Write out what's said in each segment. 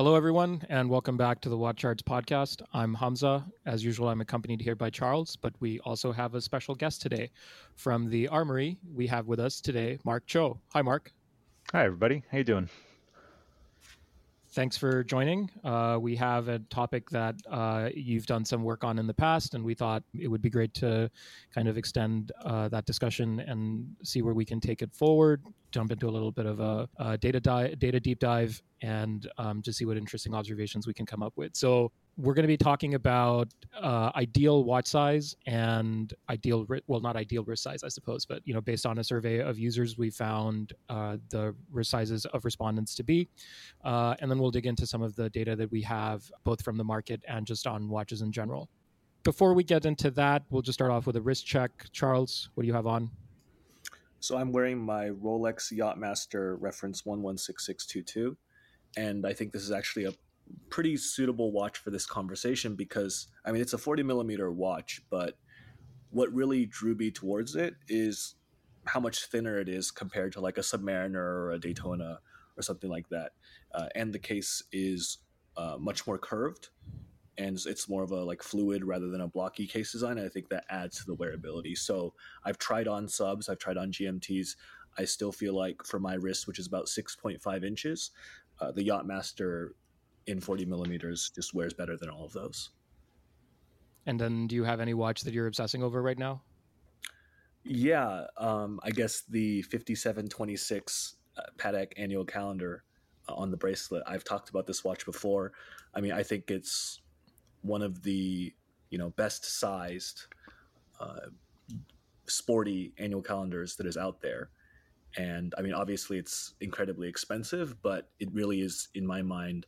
Hello, everyone, and welcome back to the WatchCharts podcast. I'm Hamza. As usual, I'm accompanied here by Charles, but we also have a special guest today. From the Armoury, we have with us today Mark Cho. Hi, Mark. Hi, everybody. How you doing? Thanks for joining. Uh, we have a topic that uh, you've done some work on in the past, and we thought it would be great to kind of extend uh, that discussion and see where we can take it forward. Jump into a little bit of a, a data di- data deep dive, and um, just see what interesting observations we can come up with. So we're going to be talking about uh, ideal watch size and ideal well not ideal wrist size i suppose but you know based on a survey of users we found uh, the wrist sizes of respondents to be. Uh, and then we'll dig into some of the data that we have both from the market and just on watches in general. Before we get into that we'll just start off with a wrist check. Charles what do you have on so i'm wearing my rolex yachtmaster reference 116622 and i think this is actually a pretty suitable watch for this conversation because I mean it's a 40 millimeter watch, but what really drew me towards it is how much thinner it is compared to like a Submariner or a Daytona or something like that, uh, and the case is uh, much more curved, and it's more of a like fluid rather than a blocky case design. I think that adds to the wearability. So I've tried on subs, I've tried on GMTs. I still feel like for my wrist, which is about 6.5 inches, uh, the Yachtmaster in 40 millimeters just wears better than all of those. And then, do you have any watch that you're obsessing over right now? Yeah, um, I guess the 5726 uh, Patek annual calendar uh, on the bracelet. I've talked about this watch before. I mean, I think it's one of the you know best sized, uh, sporty annual calendars that is out there. And I mean, obviously, it's incredibly expensive, but it really is, in my mind,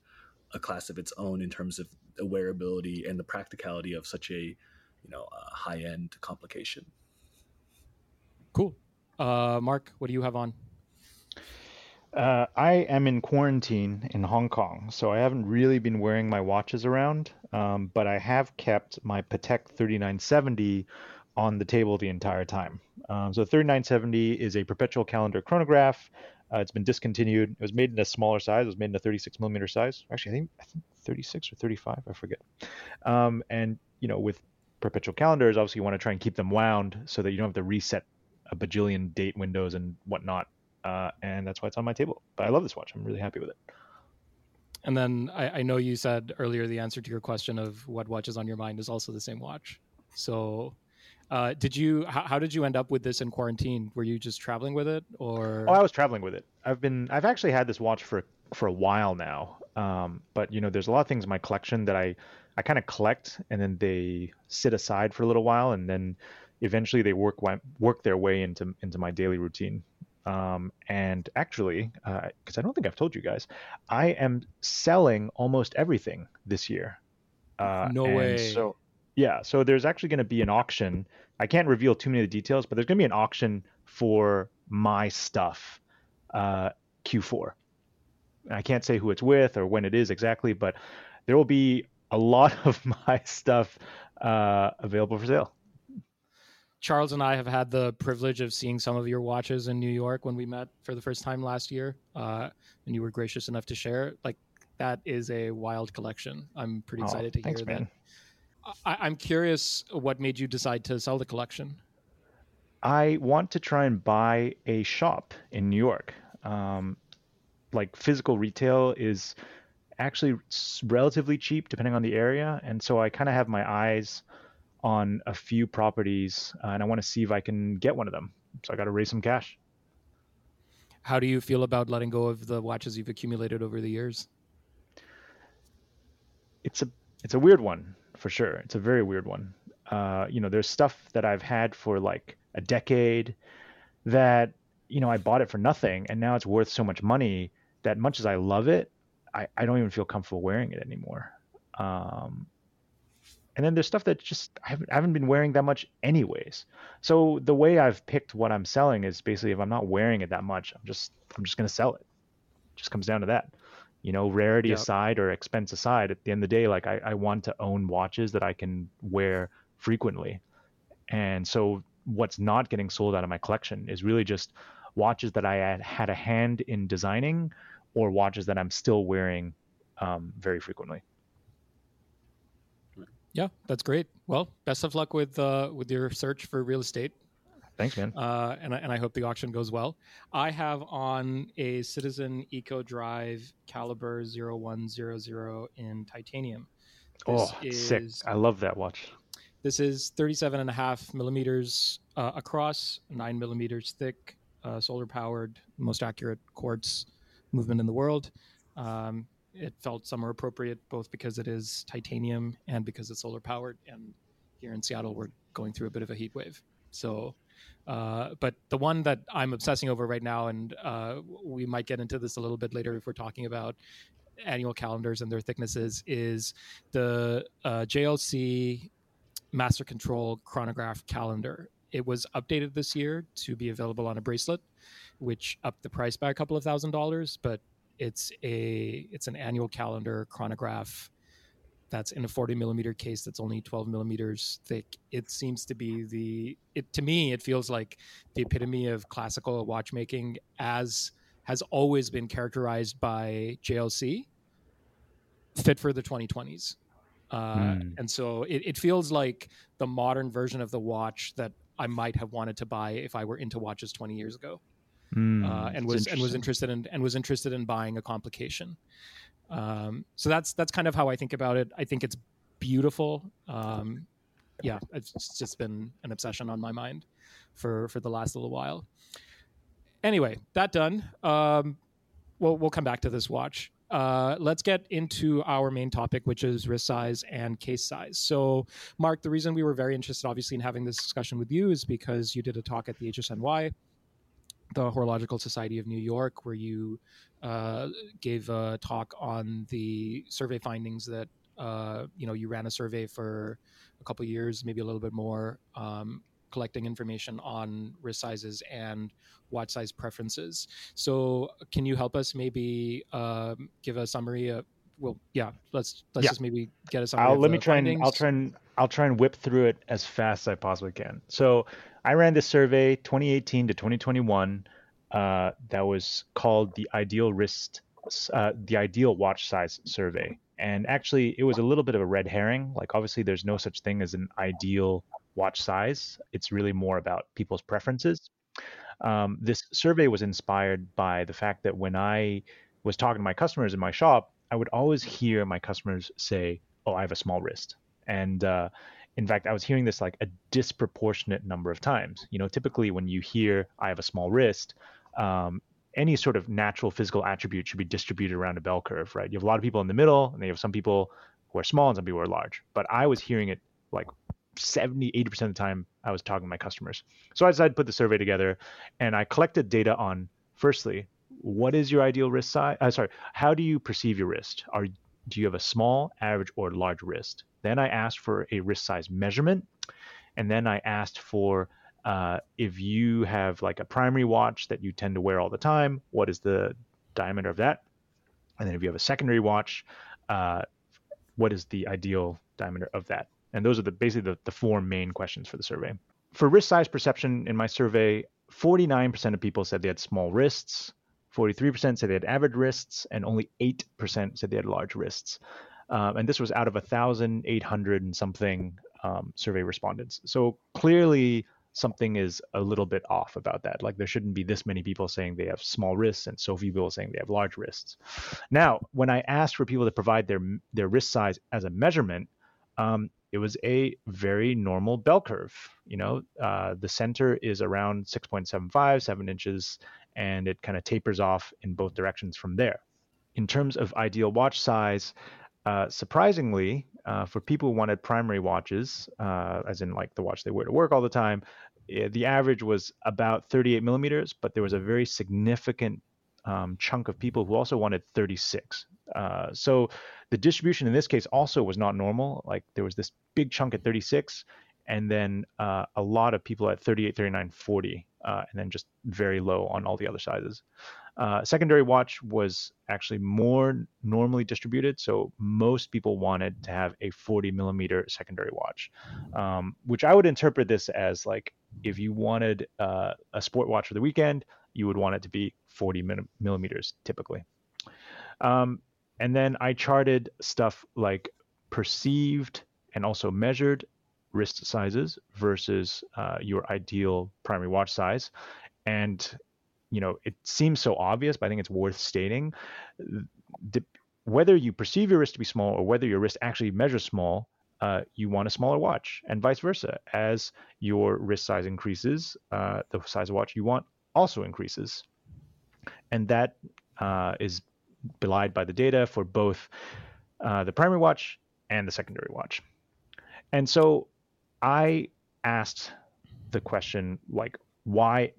a class of its own in terms of the wearability and the practicality of such a you know high end complication. Cool, uh, Mark. What do you have on? Uh, I am in quarantine in Hong Kong, so I haven't really been wearing my watches around, um, but I have kept my Patek 3970 on the table the entire time. Um, so 3970 is a perpetual calendar chronograph. Uh, it's been discontinued. It was made in a smaller size. It was made in a 36 millimeter size. Actually, I think I think 36 or 35. I forget. Um, and you know, with perpetual calendars, obviously you want to try and keep them wound so that you don't have to reset a bajillion date windows and whatnot. Uh, and that's why it's on my table. But I love this watch. I'm really happy with it. And then I, I know you said earlier the answer to your question of what watch is on your mind is also the same watch. So uh, did you? How, how, did you end up with this in quarantine? Were you just traveling with it, or? Oh, I was traveling with it. I've been. I've actually had this watch for for a while now. Um, but you know, there's a lot of things in my collection that I I kind of collect, and then they sit aside for a little while, and then eventually they work work their way into into my daily routine. Um, and actually, because uh, I don't think I've told you guys, I am selling almost everything this year. Uh, no way. So yeah, so there's actually going to be an auction. I can't reveal too many of the details, but there's going to be an auction for my stuff, uh, Q4. I can't say who it's with or when it is exactly, but there will be a lot of my stuff uh, available for sale. Charles and I have had the privilege of seeing some of your watches in New York when we met for the first time last year, uh, and you were gracious enough to share. Like that is a wild collection. I'm pretty oh, excited oh, to thanks, hear man. that. I, am curious what made you decide to sell the collection. I want to try and buy a shop in New York. Um, like physical retail is actually relatively cheap depending on the area, and so I kind of have my eyes on a few properties, uh, and I want to see if I can get one of them. So I got to raise some cash. How do you feel about letting go of the watches you've accumulated over the years? It's a it's a weird one for sure. It's a very weird one. Uh, you know, there's stuff that I've had for like a decade that, you know, I bought it for nothing and now it's worth so much money that much as I love it, I, I don't even feel comfortable wearing it anymore. Um, and then there's stuff that just I haven't, I haven't been wearing that much anyways. So the way I've picked what I'm selling is basically if I'm not wearing it that much, I'm just I'm just gonna sell it. it just comes down to that you know rarity yep. aside or expense aside at the end of the day like I, I want to own watches that i can wear frequently and so what's not getting sold out of my collection is really just watches that i had had a hand in designing or watches that i'm still wearing um, very frequently. Yeah, that's great. Well, best of luck with uh, with your search for real estate. Thanks, man. Uh, and I, and I hope the auction goes well. I have on a Citizen Eco Drive Caliber 0100 in titanium. This oh, is, sick! I love that watch. This is 37 and a half millimeters uh, across, nine millimeters thick, uh, solar powered, most accurate quartz movement in the world. Um, it felt summer appropriate both because it is titanium and because it's solar powered. And here in Seattle, we're going through a bit of a heat wave. So, uh, but the one that I'm obsessing over right now, and uh, we might get into this a little bit later if we're talking about annual calendars and their thicknesses, is the uh, JLC Master Control Chronograph calendar. It was updated this year to be available on a bracelet, which upped the price by a couple of thousand dollars, but it's a it's an annual calendar chronograph that's in a 40 millimeter case that's only 12 millimeters thick. It seems to be the it to me it feels like the epitome of classical watchmaking as has always been characterized by jlc fit for the 2020s uh, mm. and so it, it feels like the modern version of the watch that i might have wanted to buy if i were into watches 20 years ago mm, uh, and was and was interested in and was interested in buying a complication. Um, so that's that's kind of how I think about it. I think it's beautiful. Um, yeah, it's just been an obsession on my mind for for the last little while. Anyway, that done. Um, we'll we'll come back to this watch. Uh, let's get into our main topic, which is wrist size and case size. So, Mark, the reason we were very interested, obviously, in having this discussion with you is because you did a talk at the HSNY the Horological Society of New York, where you uh, gave a talk on the survey findings that uh, you know you ran a survey for a couple years, maybe a little bit more, um, collecting information on wrist sizes and watch size preferences. So, can you help us maybe um, give a summary of well, yeah, let's let's yeah. just maybe get us. I'll let me try findings. and I'll try and I'll try and whip through it as fast as I possibly can. So I ran this survey 2018 to 2021 uh, that was called the Ideal Wrist, uh, the Ideal Watch Size Survey. And actually, it was a little bit of a red herring. Like, obviously, there's no such thing as an ideal watch size. It's really more about people's preferences. Um, this survey was inspired by the fact that when I was talking to my customers in my shop, I would always hear my customers say, "Oh, I have a small wrist," and uh, in fact, I was hearing this like a disproportionate number of times. You know, typically when you hear I have a small wrist, um, any sort of natural physical attribute should be distributed around a bell curve, right? You have a lot of people in the middle, and then you have some people who are small and some people who are large. But I was hearing it like 70, 80% of the time I was talking to my customers. So I decided to put the survey together and I collected data on, firstly, what is your ideal wrist size? Uh, sorry, how do you perceive your wrist? Are do you have a small, average, or large wrist? Then I asked for a wrist size measurement. And then I asked for uh, if you have like a primary watch that you tend to wear all the time, what is the diameter of that? And then if you have a secondary watch, uh, what is the ideal diameter of that? And those are the basically the, the four main questions for the survey. For wrist size perception in my survey, 49% of people said they had small wrists, 43% said they had average wrists, and only 8% said they had large wrists. Um, and this was out of 1,800 and something um, survey respondents. So clearly, something is a little bit off about that. Like there shouldn't be this many people saying they have small wrists and so few people saying they have large wrists. Now, when I asked for people to provide their their wrist size as a measurement, um, it was a very normal bell curve. You know, uh, the center is around 6.75, seven inches, and it kind of tapers off in both directions from there. In terms of ideal watch size, uh, surprisingly, uh, for people who wanted primary watches, uh, as in like the watch they wear to work all the time, eh, the average was about 38 millimeters, but there was a very significant um, chunk of people who also wanted 36. Uh, so the distribution in this case also was not normal. Like there was this big chunk at 36, and then uh, a lot of people at 38, 39, 40, uh, and then just very low on all the other sizes. Uh, secondary watch was actually more normally distributed, so most people wanted to have a 40 millimeter secondary watch, um, which I would interpret this as like if you wanted uh, a sport watch for the weekend, you would want it to be 40 millimeters typically. Um, And then I charted stuff like perceived and also measured wrist sizes versus uh, your ideal primary watch size. And, you know, it seems so obvious, but I think it's worth stating. The, whether you perceive your wrist to be small or whether your wrist actually measures small, uh, you want a smaller watch, and vice versa. As your wrist size increases, uh, the size of watch you want also increases. And that uh, is belied by the data for both uh, the primary watch and the secondary watch. And so I asked the question like, why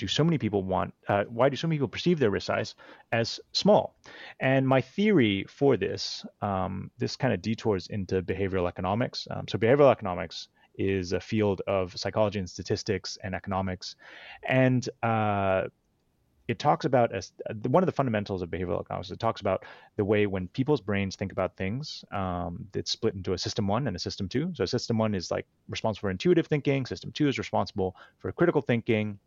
do so many people want? Uh, why do so many people perceive their wrist size as small? And my theory for this, um, this kind of detours into behavioral economics. Um, so behavioral economics is a field of psychology and statistics and economics, and uh, it talks about as one of the fundamentals of behavioral economics. It talks about the way when people's brains think about things. Um, it's split into a system one and a system two. So system one is like responsible for intuitive thinking. System two is responsible for critical thinking,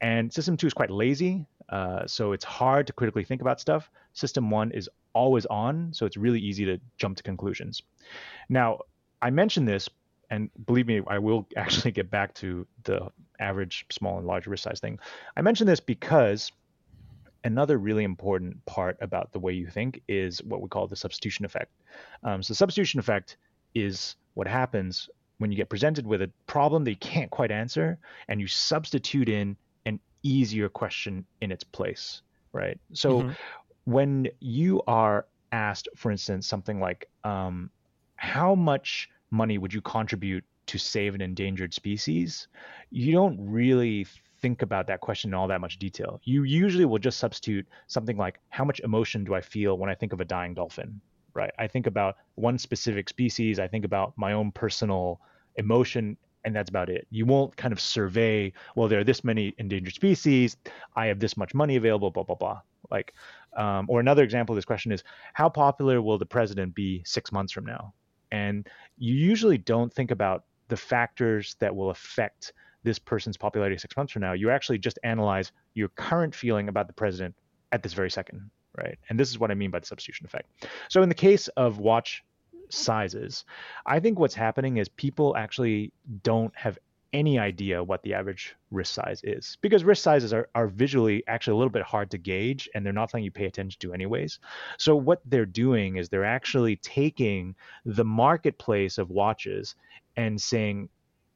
and system two is quite lazy. Uh, so it's hard to critically think about stuff. System one is always on, so it's really easy to jump to conclusions. Now, I mentioned this, and believe me, I will actually get back to the average small and large risk size thing. I mention this because another really important part about the way you think is what we call the substitution effect. Um, so, substitution effect is what happens when you get presented with a problem that you can't quite answer and you substitute in an easier question in its place, right? So, mm-hmm. when you are asked, for instance, something like, um, how much money would you contribute to save an endangered species? You don't really think about that question in all that much detail. You usually will just substitute something like, how much emotion do I feel when I think of a dying dolphin? Right. I think about one specific species. I think about my own personal emotion, and that's about it. You won't kind of survey, well, there are this many endangered species. I have this much money available, blah, blah, blah. Like, um, or another example of this question is, how popular will the president be six months from now? And you usually don't think about the factors that will affect this person's popularity six months from now. You actually just analyze your current feeling about the president at this very second, right? And this is what I mean by the substitution effect. So in the case of watch sizes, I think what's happening is people actually don't have any idea what the average wrist size is because wrist sizes are, are visually actually a little bit hard to gauge and they're not something you pay attention to anyways so what they're doing is they're actually taking the marketplace of watches and saying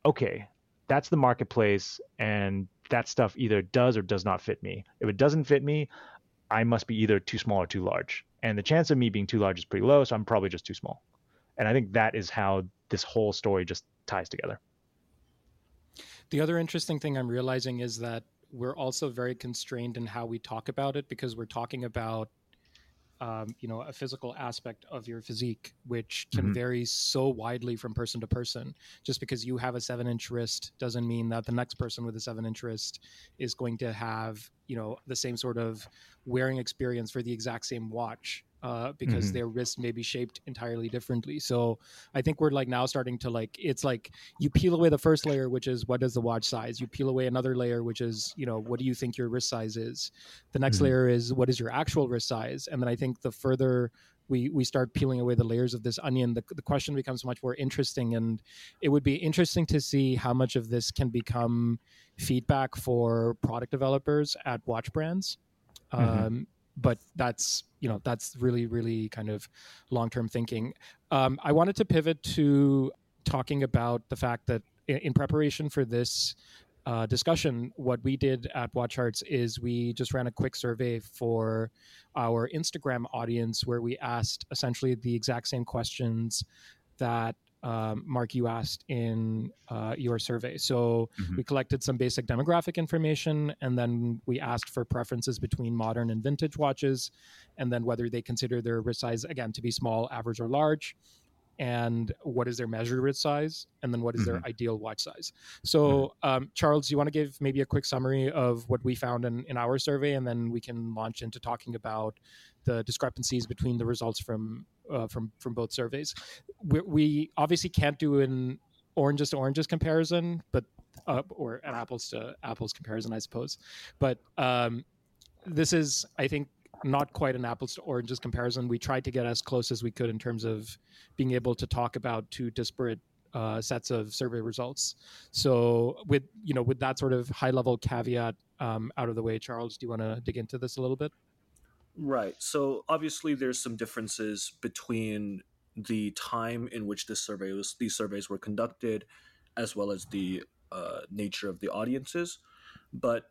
okay that's the marketplace and that stuff either does or does not fit me. If it doesn't fit me, I must be either too small or too large. And the chance of me being too large is pretty low, so I'm probably just too small. And I think that is how this whole story just ties together. The other interesting thing I'm realizing is that we're also very constrained in how we talk about it because we're talking about um, you know a physical aspect of your physique which can mm-hmm. vary so widely from person to person just because you have a seven inch wrist doesn't mean that the next person with a seven inch wrist is going to have you know the same sort of wearing experience for the exact same watch uh, because mm-hmm. their wrists may be shaped entirely differently. So I think we're like now starting to like it's like you peel away the first layer, which is what is the watch size. You peel away another layer, which is you know what do you think your wrist size is. The next mm-hmm. layer is what is your actual wrist size, and then I think the further we we start peeling away the layers of this onion, the, the question becomes much more interesting, and it would be interesting to see how much of this can become feedback for product developers at watch brands. Mm-hmm. Um, but that's you know that's really really kind of long term thinking. Um, I wanted to pivot to talking about the fact that in, in preparation for this uh, discussion, what we did at WatchCharts is we just ran a quick survey for our Instagram audience where we asked essentially the exact same questions that um, Mark, you asked in uh, your survey. So mm-hmm. we collected some basic demographic information, and then we asked for preferences between modern and vintage watches, and then whether they consider their wrist size again to be small, average, or large, and what is their measured wrist size, and then what is mm-hmm. their ideal watch size. So, um, Charles, do you want to give maybe a quick summary of what we found in, in our survey, and then we can launch into talking about the discrepancies between the results from uh, from from both surveys. We, we, obviously can't do an oranges to oranges comparison, but uh, or an apples to apples comparison, I suppose. But um, this is, I think, not quite an apples to oranges comparison. We tried to get as close as we could in terms of being able to talk about two disparate uh, sets of survey results. So with you know with that sort of high level caveat um, out of the way, Charles, do you want to dig into this a little bit? Right. So obviously, there's some differences between the time in which this survey was, these surveys were conducted, as well as the uh, nature of the audiences. But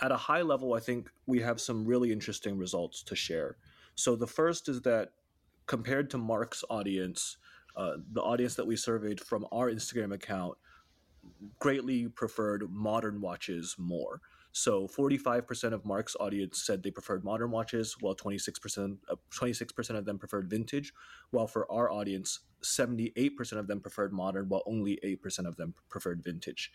at a high level, I think we have some really interesting results to share. So the first is that compared to Mark's audience, uh, the audience that we surveyed from our Instagram account greatly preferred modern watches more. So 45% of Mark's audience said they preferred modern watches, while 26% uh, 26% of them preferred vintage, while for our audience, 78% of them preferred modern, while only 8% of them preferred vintage.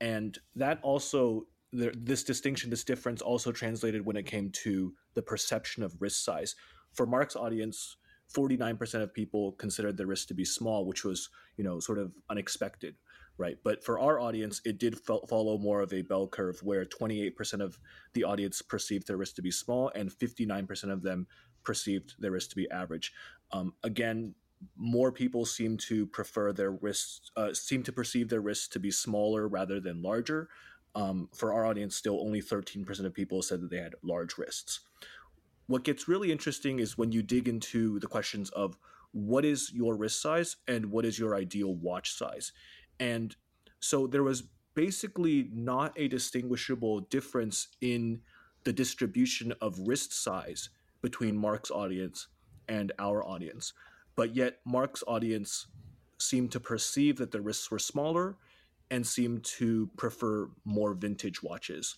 And that also this distinction, this difference also translated when it came to the perception of wrist size. For Mark's audience, 49% of people considered the wrist to be small, which was, you know, sort of unexpected right? But for our audience, it did follow more of a bell curve where 28% of the audience perceived their risk to be small and 59% of them perceived their risk to be average. Um, again, more people seem to prefer their risks, uh, seem to perceive their risks to be smaller rather than larger. Um, for our audience, still only 13% of people said that they had large wrists. What gets really interesting is when you dig into the questions of what is your wrist size and what is your ideal watch size. And so there was basically not a distinguishable difference in the distribution of wrist size between Mark's audience and our audience. But yet, Mark's audience seemed to perceive that the wrists were smaller and seemed to prefer more vintage watches.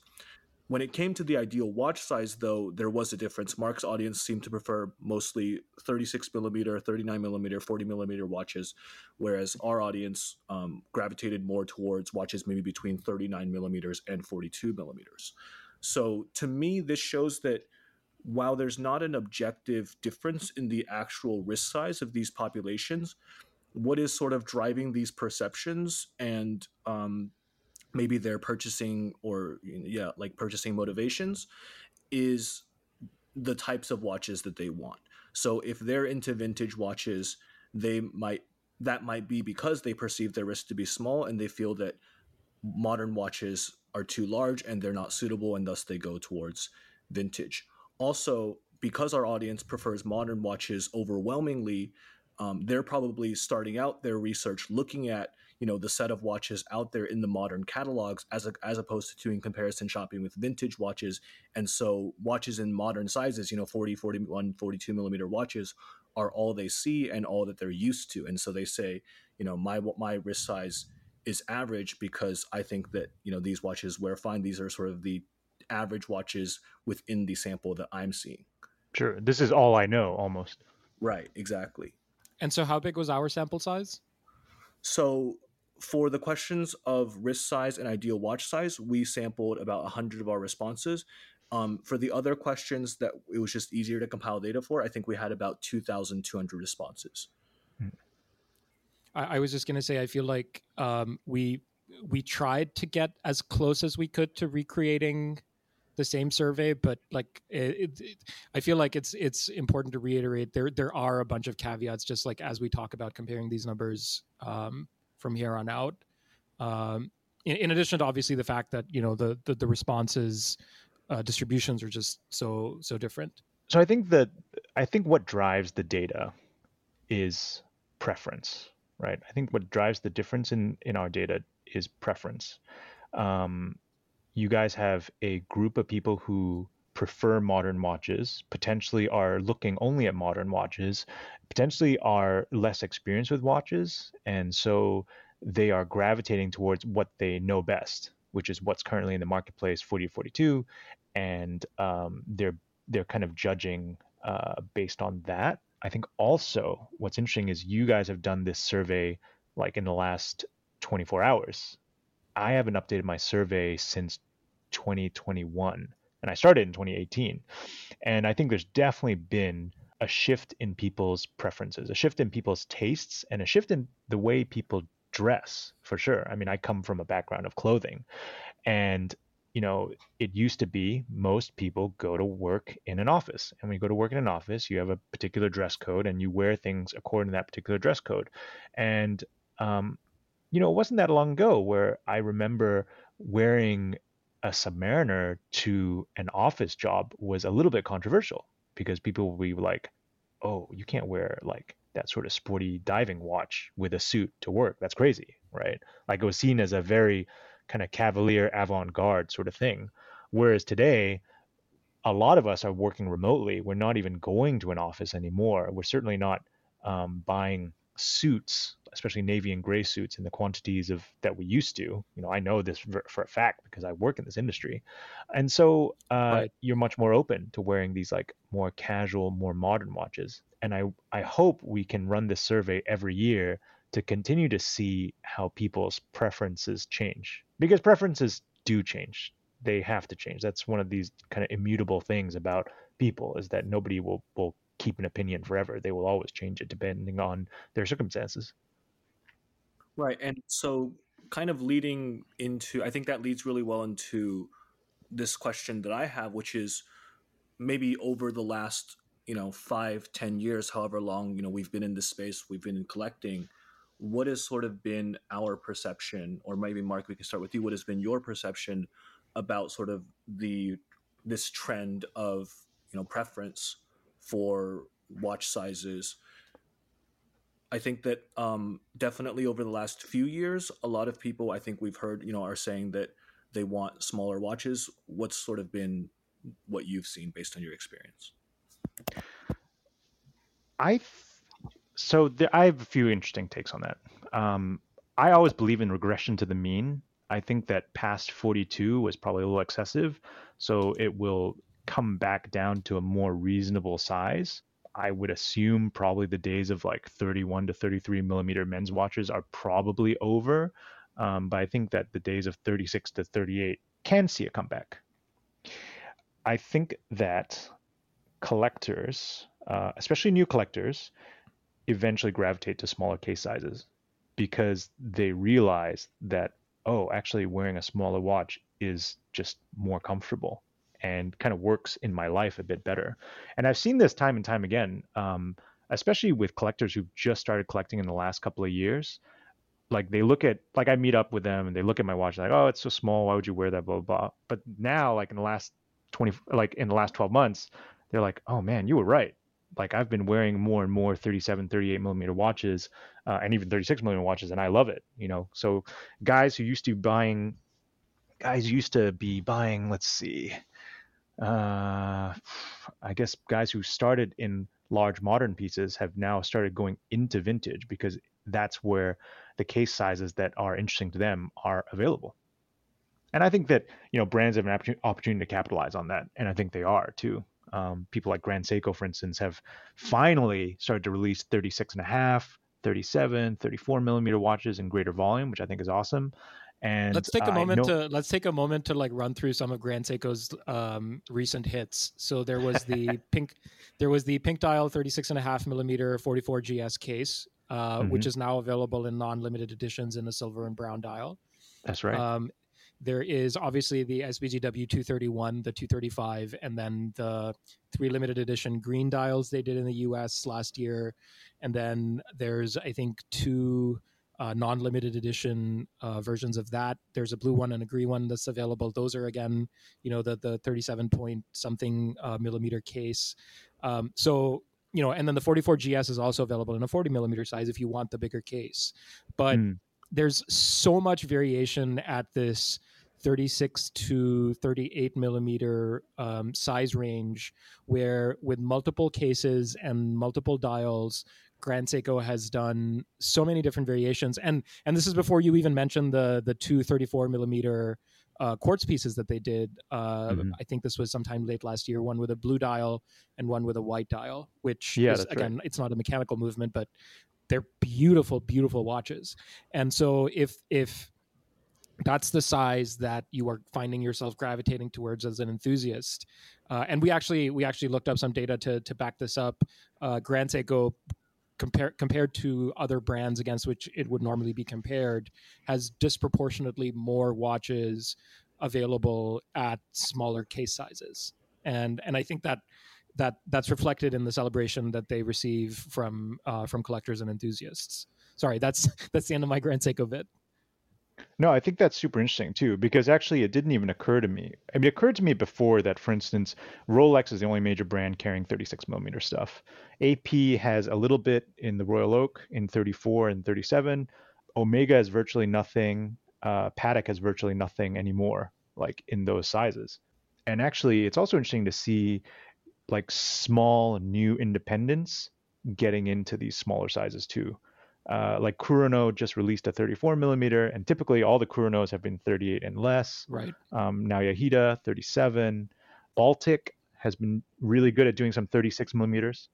When it came to the ideal watch size, though, there was a difference. Mark's audience seemed to prefer mostly 36 millimeter, 39 millimeter, 40 millimeter watches, whereas our audience um, gravitated more towards watches maybe between 39 millimeters and 42 millimeters. So to me, this shows that while there's not an objective difference in the actual wrist size of these populations, what is sort of driving these perceptions and um, maybe their purchasing or yeah like purchasing motivations is the types of watches that they want. So if they're into vintage watches they might that might be because they perceive their wrist to be small and they feel that modern watches are too large and they're not suitable and thus they go towards vintage. Also because our audience prefers modern watches overwhelmingly um, they're probably starting out their research looking at you know the set of watches out there in the modern catalogs as a, as opposed to doing comparison shopping with vintage watches. And so watches in modern sizes you know 40 41 42 millimeter watches are all they see and all that they're used to. And so they say you know my my wrist size is average because i think that you know these watches wear fine. These are sort of the average watches within the sample that i'm seeing. Sure. This is all i know almost. Right. Exactly and so how big was our sample size so for the questions of wrist size and ideal watch size, we sampled about 100 of our responses. Um, for the other questions that it was just easier to compile data for, I think we had about 2,200 responses. I, I was just going to say, I feel like um, we we tried to get as close as we could to recreating the same survey, but like it, it, I feel like it's it's important to reiterate there there are a bunch of caveats, just like as we talk about comparing these numbers. Um, from here on out. Um, in, in, addition to obviously the fact that you know the the, the responses uh, distributions are just so so different. So I think that I think what drives the data is preference, right? I think what drives the difference in in our data is preference. Um, you guys have a group of people who prefer modern watches, potentially are looking only at modern watches, potentially are less experienced with watches, and so they are gravitating towards what they know best, which is what's currently in the marketplace, 40 42, and um, they're they're kind of judging uh, based on that. I think also what's interesting is you guys have done this survey like in the last 24 hours. I haven't updated my survey since 2021 and I started in 2018. And I think there's definitely been a shift in people's preferences, a shift in people's tastes, and a shift in the way people dress for sure. I mean, I come from a background of clothing, and you know, it used to be most people go to work in an office. And when you go to work in an office, you have a particular dress code and you wear things according to that particular dress code. And, um, you know, it wasn't that long ago where I remember wearing a Submariner to an office job was a little bit controversial because people would be like, oh, you can't wear like that sort of sporty diving watch with a suit to work. That's crazy, right? Like it was seen as a very kind of cavalier avant-garde sort of thing. Whereas today, a lot of us are working remotely. We're not even going to an office anymore. We're certainly not um, buying suits, especially navy and gray suits, in the quantities of that we used to. You know, I know this for, for a fact because I work in this industry, and so uh, right. you're much more open to wearing these like more casual, more modern watches. And I I hope we can run this survey every year to continue to see how people's preferences change because preferences do change they have to change that's one of these kind of immutable things about people is that nobody will will keep an opinion forever they will always change it depending on their circumstances right and so kind of leading into i think that leads really well into this question that i have which is maybe over the last you know five ten years however long you know we've been in this space we've been collecting what has sort of been our perception, or maybe Mark, we can start with you. What has been your perception about sort of the this trend of you know preference for watch sizes? I think that um, definitely over the last few years, a lot of people I think we've heard you know are saying that they want smaller watches. What's sort of been what you've seen based on your experience? I so there, I have a few interesting takes on that. Um, I always believe in regression to the mean. I think that past 42 was probably a little excessive, so it will come back down to a more reasonable size. I would assume probably the days of like 31 to 33 millimeter men's watches are probably over, um, but I think that the days of 36 to 38 can see a comeback. I think that collectors, uh, especially new collectors, eventually gravitate to smaller case sizes because they realize that oh actually wearing a smaller watch is just more comfortable and kind of works in my life a bit better and i've seen this time and time again um, especially with collectors who've just started collecting in the last couple of years like they look at like i meet up with them and they look at my watch like oh it's so small why would you wear that blah blah, blah. but now like in the last 20 like in the last 12 months they're like oh man you were right like I've been wearing more and more 37, 38 millimeter watches, uh, and even 36 millimeter watches, and I love it. You know, so guys who used to buying, guys used to be buying. Let's see, uh, I guess guys who started in large modern pieces have now started going into vintage because that's where the case sizes that are interesting to them are available. And I think that you know brands have an opportunity to capitalize on that, and I think they are too. Um, people like Grand Seiko, for instance, have finally started to release 36 and a half, 37, 34 millimeter watches in greater volume, which I think is awesome. And let's take a moment know... to let's take a moment to like run through some of Grand Seiko's um, recent hits. So there was the pink, there was the pink dial 36 and a half millimeter 44 GS case, uh, mm-hmm. which is now available in non-limited editions in a silver and brown dial. That's right. Um, there is obviously the SBGW 231, the 235, and then the three limited edition green dials they did in the US last year. And then there's, I think, two uh, non limited edition uh, versions of that. There's a blue one and a green one that's available. Those are, again, you know, the, the 37 point something uh, millimeter case. Um, so, you know, and then the 44 GS is also available in a 40 millimeter size if you want the bigger case. But mm there's so much variation at this 36 to 38 millimeter um, size range where with multiple cases and multiple dials grand seiko has done so many different variations and and this is before you even mentioned the the two 34 millimeter uh, quartz pieces that they did uh, mm-hmm. i think this was sometime late last year one with a blue dial and one with a white dial which yeah, is again right. it's not a mechanical movement but they're beautiful, beautiful watches. And so if if that's the size that you are finding yourself gravitating towards as an enthusiast, uh, and we actually we actually looked up some data to to back this up. Uh, Grand Seiko compared compared to other brands against which it would normally be compared has disproportionately more watches available at smaller case sizes, and and I think that that that's reflected in the celebration that they receive from uh, from collectors and enthusiasts. Sorry, that's that's the end of my Grand Seiko bit. No, I think that's super interesting too, because actually it didn't even occur to me. I mean, it occurred to me before that, for instance, Rolex is the only major brand carrying 36 millimeter stuff. AP has a little bit in the Royal Oak in 34 and 37. Omega has virtually nothing. Uh, Patek has virtually nothing anymore, like in those sizes. And actually, it's also interesting to see like small new independents getting into these smaller sizes too. Uh, like Kurono just released a 34 millimeter, and typically all the Kuronos have been 38 and less. Right. Um, Naoya Hida 37. Baltic has been really good at doing some 36 millimeters.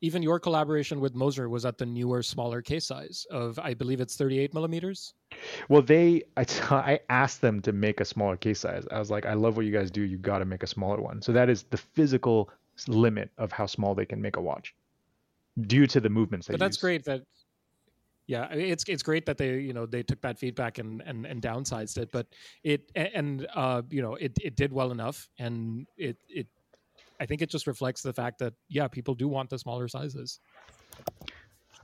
Even your collaboration with Moser was at the newer, smaller case size of, I believe it's 38 millimeters. Well, they, I, I asked them to make a smaller case size. I was like, I love what you guys do. You got to make a smaller one. So that is the physical limit of how small they can make a watch due to the movements. But that's use. great that yeah it's it's great that they you know they took that feedback and and, and downsized it but it and uh you know it, it did well enough and it it i think it just reflects the fact that yeah people do want the smaller sizes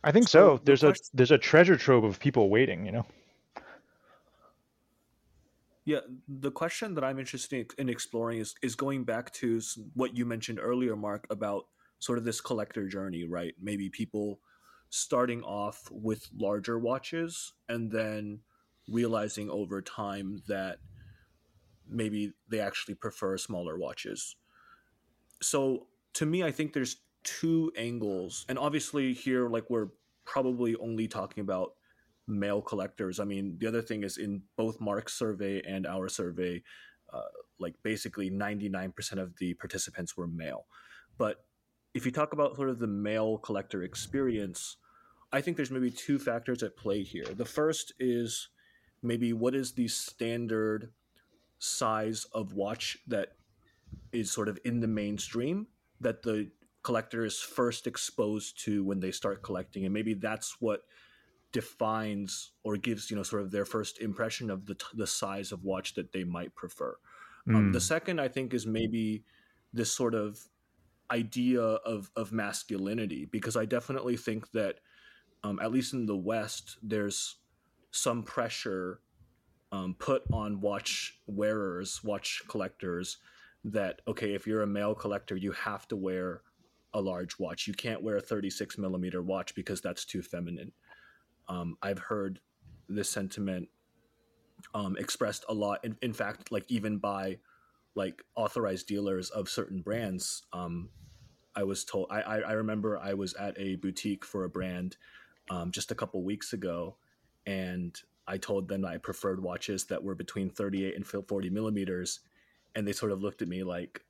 i think so, so there's the a there's a treasure trove of people waiting you know yeah, the question that I'm interested in exploring is is going back to what you mentioned earlier, Mark, about sort of this collector journey, right? Maybe people starting off with larger watches and then realizing over time that maybe they actually prefer smaller watches. So to me, I think there's two angles, and obviously here, like we're probably only talking about male collectors. I mean, the other thing is in both Mark's survey and our survey, uh, like basically 99% of the participants were male. But if you talk about sort of the male collector experience, I think there's maybe two factors at play here. The first is maybe what is the standard size of watch that is sort of in the mainstream that the collector is first exposed to when they start collecting and maybe that's what defines or gives you know sort of their first impression of the, the size of watch that they might prefer mm. um, the hmm. second i think is maybe this sort of idea of of masculinity because I definitely think that um, at least in the West there's some pressure um, put on watch wearers, watch collectors that okay if you're a male collector you have to wear a large watch. You can't wear a 36 millimeter watch because that's too feminine. Um, I've heard this sentiment um, expressed a lot. In, in, fact, like even by like authorized dealers of certain brands. Um, I was told I, I remember I was at a boutique for a brand um, just a couple weeks ago, and I told them I preferred watches that were between 38 and 40 millimeters, and they sort of looked at me like,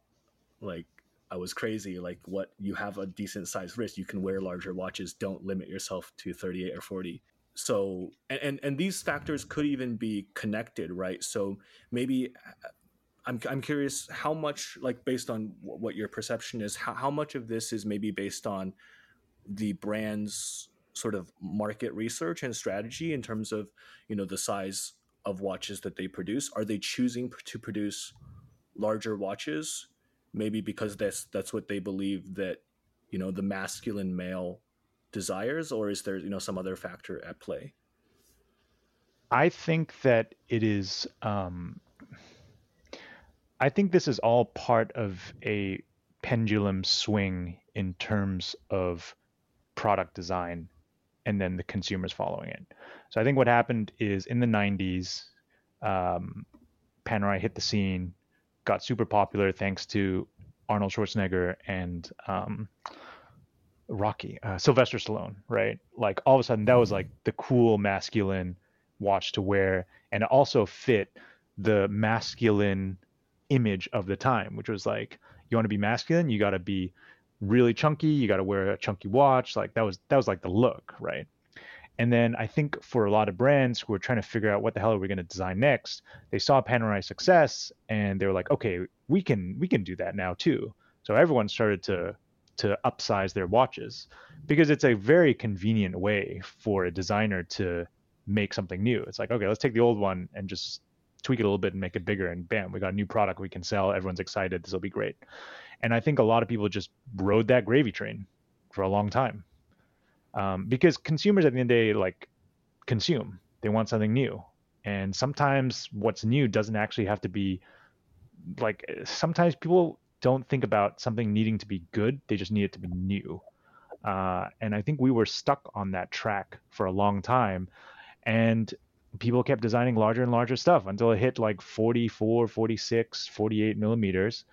like I was crazy. Like, what? You have a decent sized wrist. You can wear larger watches. Don't limit yourself to 38 or 40. So, and, and, and these factors could even be connected, right? So maybe I'm, I'm curious how much like based on what your perception is how, how much of this is maybe based on the brand's sort of market research and strategy in terms of you know the size of watches that they produce? Are they choosing to produce larger watches maybe because that's that's what they believe that you know the masculine male desires or is there you know some other factor at play? I think that it is um I think this is all part of a pendulum swing in terms of product design and then the consumers following it. So I think what happened is in the 90s, um, Panerai hit the scene, got super popular thanks to Arnold Schwarzenegger and um, Rocky, uh, Sylvester Stallone, right? Like all of a sudden that was like the cool masculine watch to wear, and also fit the masculine image of the time, which was like, you want to be masculine, you got to be really chunky, you got to wear a chunky watch. Like that was that was like the look, right? And then I think for a lot of brands who are trying to figure out what the hell are we going to design next, they saw Panerai success and they were like, okay, we can we can do that now too. So everyone started to to upsize their watches because it's a very convenient way for a designer to make something new. It's like, okay, let's take the old one and just tweak it a little bit and make it bigger, and bam, we got a new product we can sell. Everyone's excited. This will be great. And I think a lot of people just rode that gravy train for a long time um, because consumers at the end of the day like consume. They want something new, and sometimes what's new doesn't actually have to be like. Sometimes people don't think about something needing to be good; they just need it to be new. Uh, and I think we were stuck on that track for a long time, and people kept designing larger and larger stuff until it hit like 44, 46, 48 millimeters.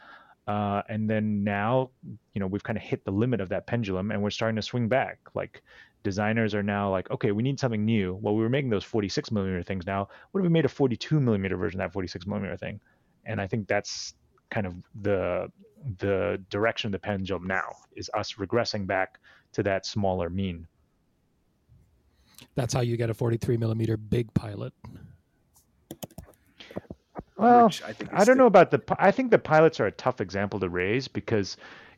Uh, and then now, you know, we've kind of hit the limit of that pendulum and we're starting to swing back. Like designers are now like, okay, we need something new. Well, we were making those 46 millimeter things now. What if we made a 42 millimeter version of that 46 millimeter thing? And I think that's kind of the the direction of the pendulum now is us regressing back to that smaller mean. That's how you get a 43 millimeter big pilot. Well, I, I, don't the... know about the. I think the pilots are a tough example to raise because,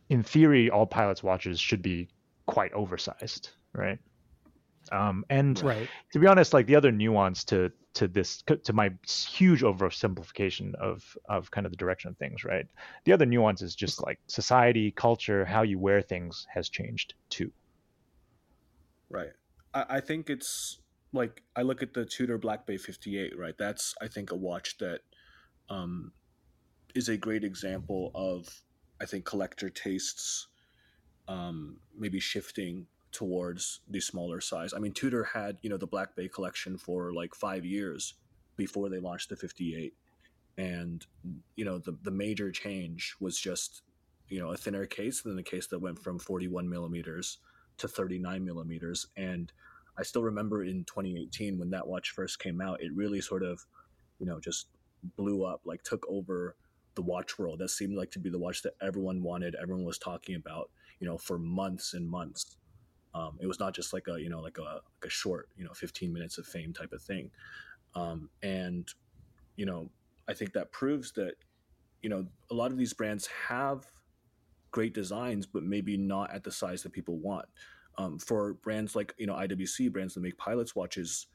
in theory, all pilots' watches should be quite oversized, right? Um, and right. to be honest, like the other nuance to to this to my huge oversimplification of of kind of the direction of things, right? The other nuance is just like society, culture, how you wear things has changed too. Right. I, I think it's like I look at the Tudor Black Bay 58, right? That's I think a watch that um, is a great example of I think collector tastes um, maybe shifting towards the smaller size. I mean, Tudor had you know the Black Bay collection for like five years before they launched the 58, and you know the the major change was just you know a thinner case than the case that went from 41 millimeters to 39 millimeters, and I still remember in 2018 when that watch first came out, it really sort of you know just blew up, like took over the watch world. That seemed like to be the watch that everyone wanted, everyone was talking about, you know, for months and months. Um, it was not just like a, you know, like a, like a short, you know, 15 minutes of fame type of thing. Um, and, you know, I think that proves that, you know, a lot of these brands have great designs, but maybe not at the size that people want. Um, for brands like, you know, IWC brands that make pilots watches,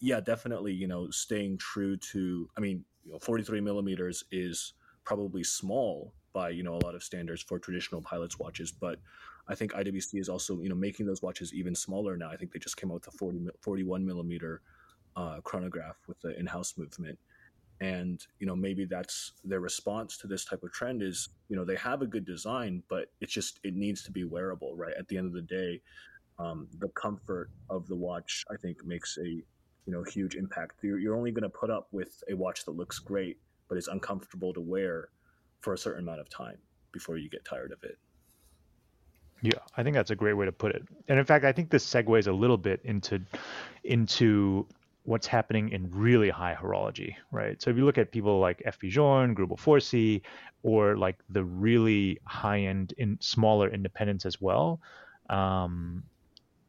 yeah, definitely, you know, staying true to, I mean, you know, 43 millimeters is probably small by you know a lot of standards for traditional pilots watches but i think iwc is also you know making those watches even smaller now. I think they just came out with a 40 41 millimeter uh, chronograph with the in-house movement and you know maybe that's their response to this type of trend is you know they have a good design but it's just it needs to be wearable right at the end of the day um, the comfort of the watch i think makes a you know huge impact. You're, you're only going to put up with a watch that looks great, but is uncomfortable to wear for a certain amount of time before you get tired of it. Yeah, I think that's a great way to put it. And in fact, I think this segues a little bit into into what's happening in really high horology, right? So if you look at people like FP Journe, Greubel Forsey, or like the really high end in smaller independents as well, um,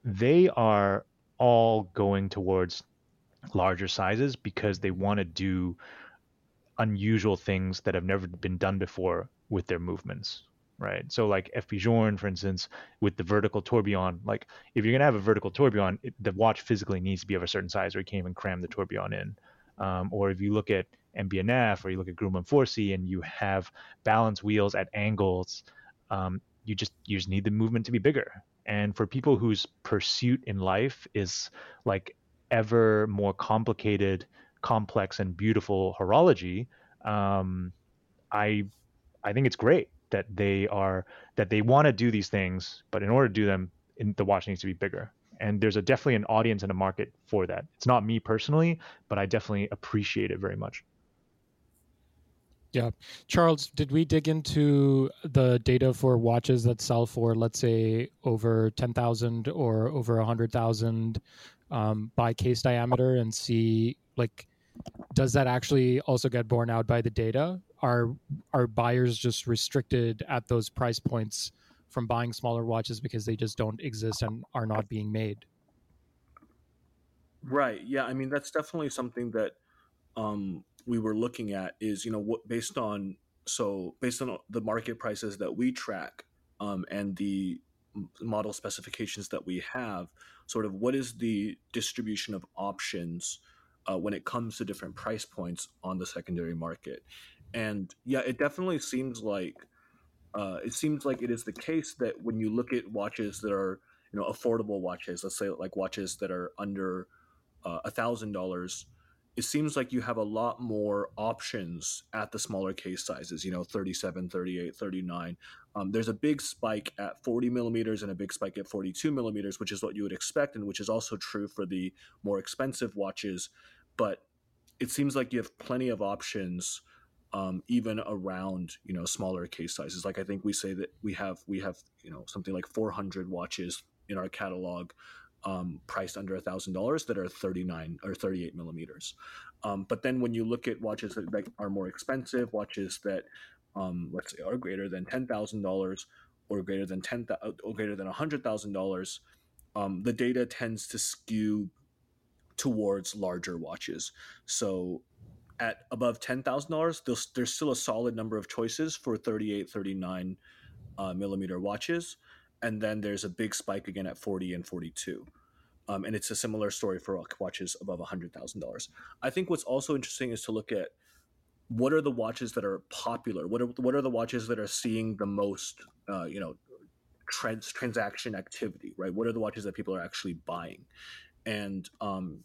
they are all going towards larger sizes because they want to do unusual things that have never been done before with their movements right? So like fp journe for instance with the vertical tourbillon like if you're going to have a vertical tourbillon it, the watch physically needs to be of a certain size or you can't even cram the tourbillon in. Um, or if you look at MB&F or you look at Greubel Forsey and you have balance wheels at angles um, you just you just need the movement to be bigger. And for people whose pursuit in life is like ever more complicated, complex, and beautiful horology, um, I I think it's great that they are that they want to do these things, but in order to do them, in, the watch needs to be bigger. And there's a definitely an audience and a market for that. It's not me personally, but I definitely appreciate it very much. Yeah. Charles, did we dig into the data for watches that sell for, let's say, over 10,000 or over 100,000 um, by case diameter and see like does that actually also get borne out by the data are are buyers just restricted at those price points from buying smaller watches because they just don't exist and are not being made right yeah i mean that's definitely something that um, we were looking at is you know what based on so based on the market prices that we track um, and the model specifications that we have sort of what is the distribution of options uh, when it comes to different price points on the secondary market. And yeah, it definitely seems like uh, it seems like it is the case that when you look at watches that are you know affordable watches, let's say like watches that are under uh, a thousand dollars, it seems like you have a lot more options at the smaller case sizes you know 37 38 39 um, there's a big spike at 40 millimeters and a big spike at 42 millimeters which is what you would expect and which is also true for the more expensive watches. But it seems like you have plenty of options um, even around you know smaller case sizes. Like i think we say that we have we have you know something like 400 watches in our catalog um, priced under a thousand dollars that are 39 or 38 millimeters. Um, but then when you look at watches that, are more expensive watches that um, let's say are greater than $10000 or greater than 10 or greater than $100000 um, the data tends to skew towards larger watches. So at above $10,000, there's, there's still a solid number of choices for 38, 39 uh, millimeter watches. And then there's a big spike again at 40 and 42. Um, and it's a similar story for watches above $100,000. I think what's also interesting is to look at what are the watches that are popular? What are, what are the watches that are seeing the most, uh, you know, trans- transaction activity, right? What are the watches that people are actually buying? And um,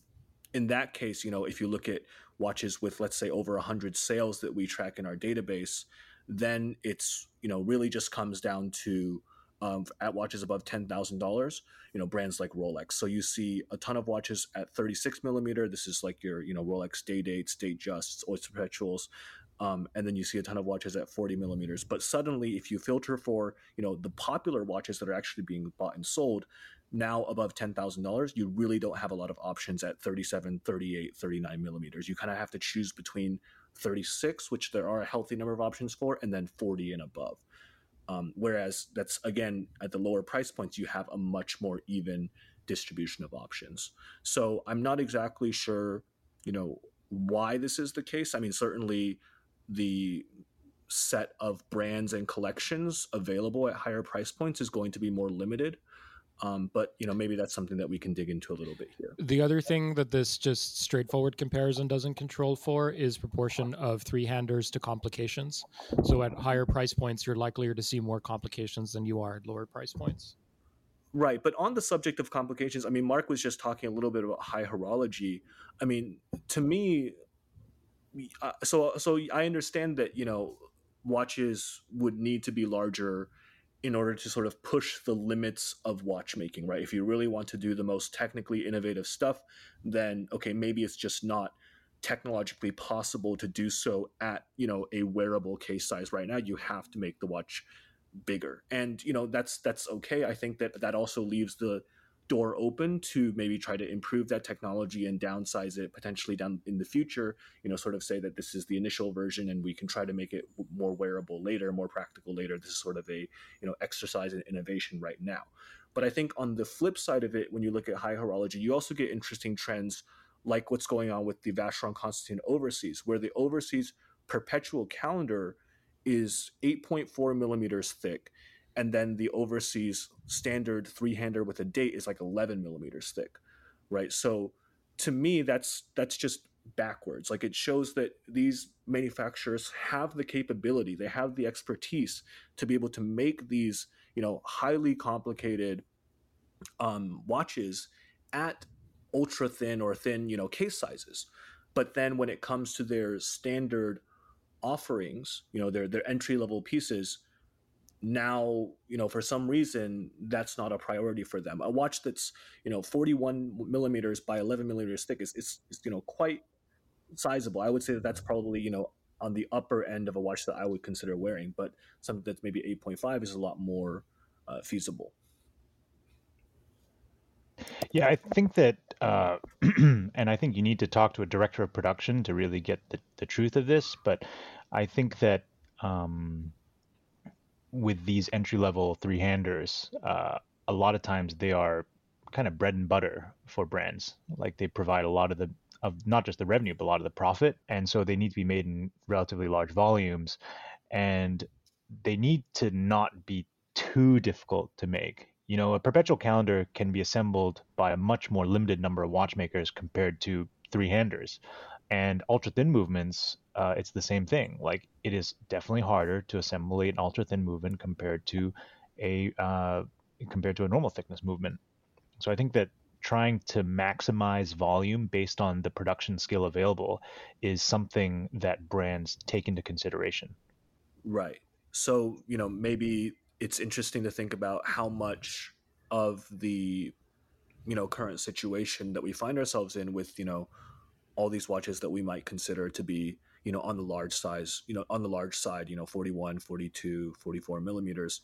in that case, you know, if you look at watches with let's say over 100 sales that we track in our database then it's you know really just comes down to um, at watches above ten thousand dollars, you know brands like Rolex. So you see a ton of watches at thirty six millimeter. This is like your you know Rolex day dates, Datejusts, Oyster Perpetuals, um, and then you see a ton of watches at forty millimeters. But suddenly, if you filter for you know the popular watches that are actually being bought and sold, now above $10,000, you really don't have a lot of options at 37, 38, 39 millimeters. You kind of have to choose between 36, which there are a healthy number of options for, and then 40 and above. Um, whereas that's again at the lower price points, you have a much more even distribution of options. So I'm not exactly sure, you know, why this is the case. I mean, certainly the set of brands and collections available at higher price points is going to be more limited. Um, but you know, maybe that's something that we can dig into a little bit here. The other thing that this just straightforward comparison doesn't control for is proportion of three handers to complications. So at higher price points, you're likelier to see more complications than you are at lower price points. Right, but on the subject of complications, I mean, Mark was just talking a little bit about high horology. I mean, to me, uh, so so I understand that you know watches would need to be larger in order to sort of push the limits of watchmaking, right? If you really want to do the most technically innovative stuff, then okay, maybe it's just not technologically possible to do so at, you know, a wearable case size right now. You have to make the watch bigger. And, you know, that's that's okay. I think that that also leaves the door open to maybe try to improve that technology and downsize it potentially down in the future you know sort of say that this is the initial version and we can try to make it more wearable later more practical later. This is sort of a you know exercise in innovation right now. But i think on the flip side of it when you look at high horology you also get interesting trends like what's going on with the vacheron constantin overseas where the overseas perpetual calendar is 8.4 millimeters thick and then the overseas standard three hander with a date is like 11 millimeters thick right? So to me that's that's just backwards. Like it shows that these manufacturers have the capability they have the expertise to be able to make these you know highly complicated um, watches at ultra thin or thin you know case sizes. But then when it comes to their standard offerings you know their their entry level pieces now you know for some reason that's not a priority for them. A watch that's you know 41 millimeters by 11 millimeters thick is, is, is you know quite sizable. I would say that that's probably you know on the upper end of a watch that i would consider wearing but something that's maybe 8.5 is a lot more uh, feasible. Yeah i think that uh, and i think you need to talk to a director of production to really get the, the truth of this but i think that um, with these entry level three handers, uh, a lot of times they are kind of bread and butter for brands. Like they provide a lot of the of not just the revenue, but a lot of the profit, and so they need to be made in relatively large volumes, and they need to not be too difficult to make. You know, a perpetual calendar can be assembled by a much more limited number of watchmakers compared to three handers. And ultra thin movements, uh, it's the same thing. Like it is definitely harder to assemble an ultra thin movement compared to a uh, compared to a normal thickness movement. So I think that trying to maximize volume based on the production skill available is something that brands take into consideration. Right. So, you know, maybe it's interesting to think about how much of the you know current situation that we find ourselves in with you know all these watches that we might consider to be you know on the large size you know on the large side you know 41 42 44 millimeters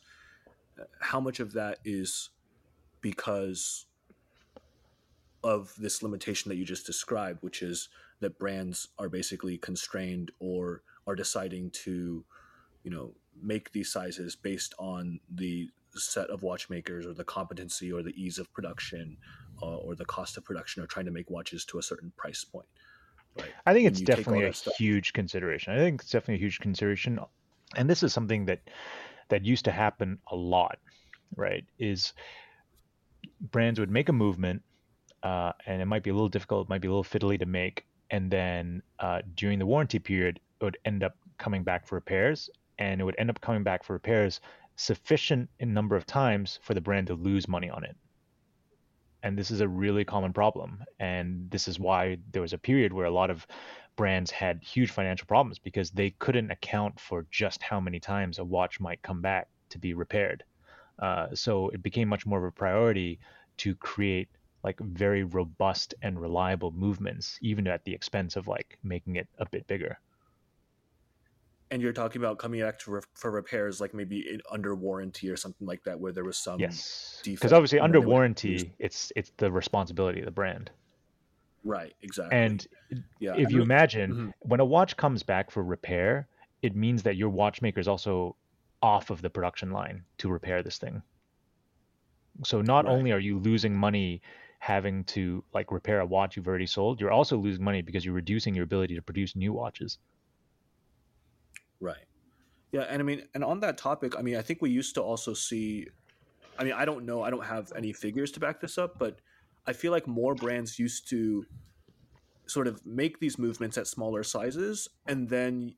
how much of that is because of this limitation that you just described which is that brands are basically constrained or are deciding to you know make these sizes based on the set of watchmakers or the competency or the ease of production uh, or the cost of production or trying to make watches to a certain price point. Right. I think it's definitely a stuff. huge consideration. I think it's definitely a huge consideration, and this is something that that used to happen a lot. Right? Is brands would make a movement, uh, and it might be a little difficult, it might be a little fiddly to make, and then uh, during the warranty period, it would end up coming back for repairs, and it would end up coming back for repairs sufficient in number of times for the brand to lose money on it. And this is a really common problem. And this is why there was a period where a lot of brands had huge financial problems because they couldn't account for just how many times a watch might come back to be repaired. Uh, so it became much more of a priority to create like very robust and reliable movements, even at the expense of like making it a bit bigger and you're talking about coming back re- for repairs like maybe under warranty or something like that where there was some yes. Because obviously under warranty it's it's the responsibility of the brand. Right exactly. And yeah if I you imagine mm-hmm. when a watch comes back for repair it means that your watchmaker is also off of the production line to repair this thing. So not right. only are you losing money having to like repair a watch you've already sold you're also losing money because you're reducing your ability to produce new watches Right. Yeah, and I mean, and on that topic, I mean, I think we used to also see. I mean, I don't know, I don't have any figures to back this up, but I feel like more brands used to sort of make these movements at smaller sizes and then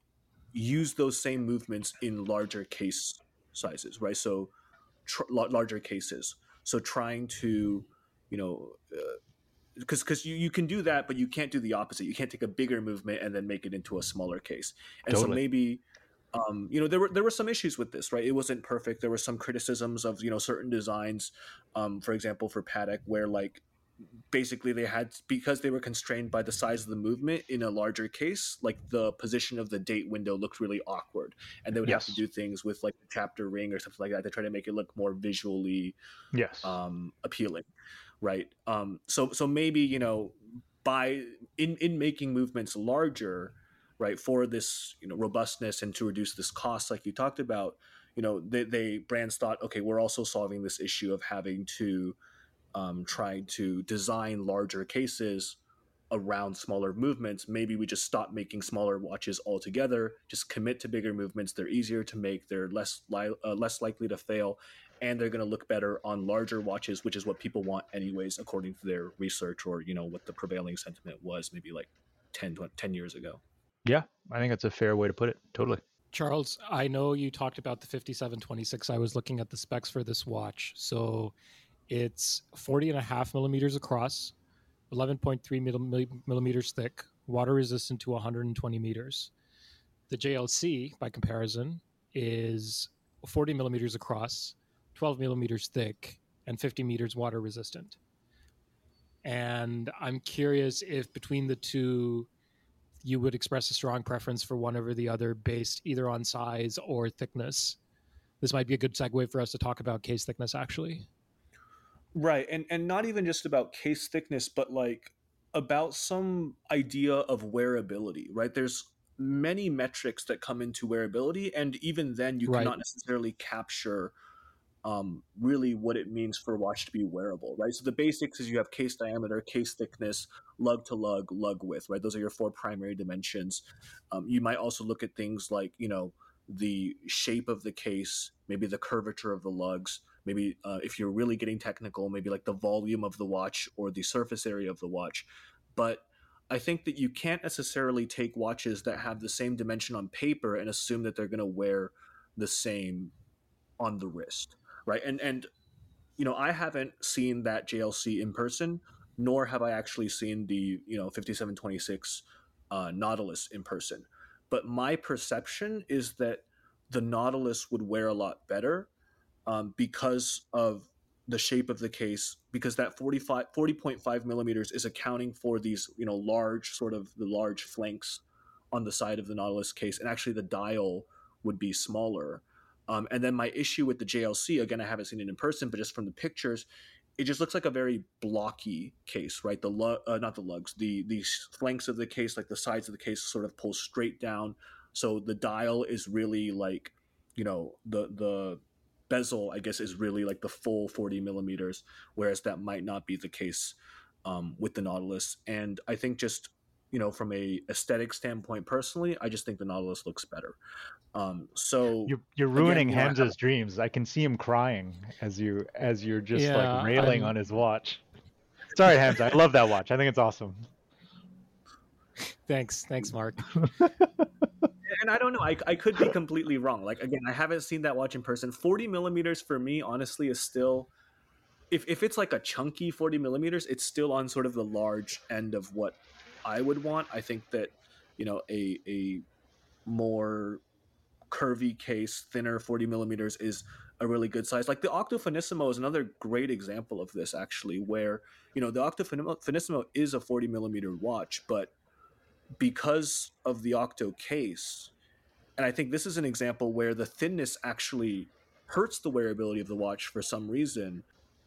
use those same movements in larger case sizes, right? So, tr- larger cases. So, trying to, you know, because uh, because you, you can do that, but you can't do the opposite. You can't take a bigger movement and then make it into a smaller case. And totally. so maybe um, you know there were there were some issues with this right? It wasn't perfect. There were some criticisms of you know certain designs um, for example for Patek where like basically they had because they were constrained by the size of the movement in a larger case like the position of the date window looked really awkward and they would yes. have to do things with like the chapter ring or something like that to try to make it look more visually yes. um, appealing right? Um, so so maybe you know by in in making movements larger right for this you know robustness and to reduce this cost like you talked about you know they, they brands thought okay we're also solving this issue of having to um, try to design larger cases around smaller movements. Maybe we just stop making smaller watches altogether just commit to bigger movements. They're easier to make they're less li- uh, less likely to fail and they're going to look better on larger watches which is what people want anyways according to their research or you know what the prevailing sentiment was maybe like 10 20, 10 years ago yeah, I think that's a fair way to put it. Totally. Charles, I know you talked about the 5726. I was looking at the specs for this watch. So it's 40 and a half millimeters across, 11.3 millimeters thick, water resistant to 120 meters. The JLC, by comparison, is 40 millimeters across, 12 millimeters thick, and 50 meters water resistant. And I'm curious if between the two, you would express a strong preference for one over the other based either on size or thickness. This might be a good segue for us to talk about case thickness actually. Right. And and not even just about case thickness, but like about some idea of wearability, right? There's many metrics that come into wearability and even then you right. cannot necessarily capture um, really what it means for a watch to be wearable, right? So the basics is you have case diameter, case thickness, lug to lug, lug width, right? Those are your four primary dimensions. Um, you might also look at things like, you know, the shape of the case, maybe the curvature of the lugs, maybe uh, if you're really getting technical, maybe like the volume of the watch or the surface area of the watch. But I think that you can't necessarily take watches that have the same dimension on paper and assume that they're going to wear the same on the wrist, right? And and you know, I haven't seen that JLC in person, nor have I actually seen the you know 5726 uh, Nautilus in person. But my perception is that the Nautilus would wear a lot better um, because of the shape of the case because that 45 40.5 millimeters is accounting for these you know large sort of the large flanks on the side of the nautilus case and actually the dial would be smaller um, and then my issue with the jlc again i haven't seen it in person but just from the pictures it just looks like a very blocky case right the lu- uh, not the lugs the the flanks of the case like the sides of the case sort of pull straight down so the dial is really like you know the the bezel, I guess, is really like the full 40 millimeters, whereas that might not be the case um, with the Nautilus. And I think just you know from a aesthetic standpoint, personally, I just think the Nautilus looks better. Um, so you're, you're ruining again, Hamza's have... dreams. I can see him crying as you as you're just yeah, like railing I'm... on his watch. Sorry, Hamza. I love that watch. I think it's awesome. Thanks, thanks, Mark. and I don't know. I, I could be completely wrong. Like again, I haven't seen that watch in person. Forty millimeters for me, honestly, is still. If, if it's like a chunky 40 millimeters, it's still on sort of the large end of what I would want. I think that, you know, a a more curvy case, thinner 40 millimeters is a really good size. Like the Octo Finissimo is another great example of this, actually, where you know the Octo Finissimo is a 40 millimeter watch, but because of the Octo case, and I think this is an example where the thinness actually hurts the wearability of the watch for some reason.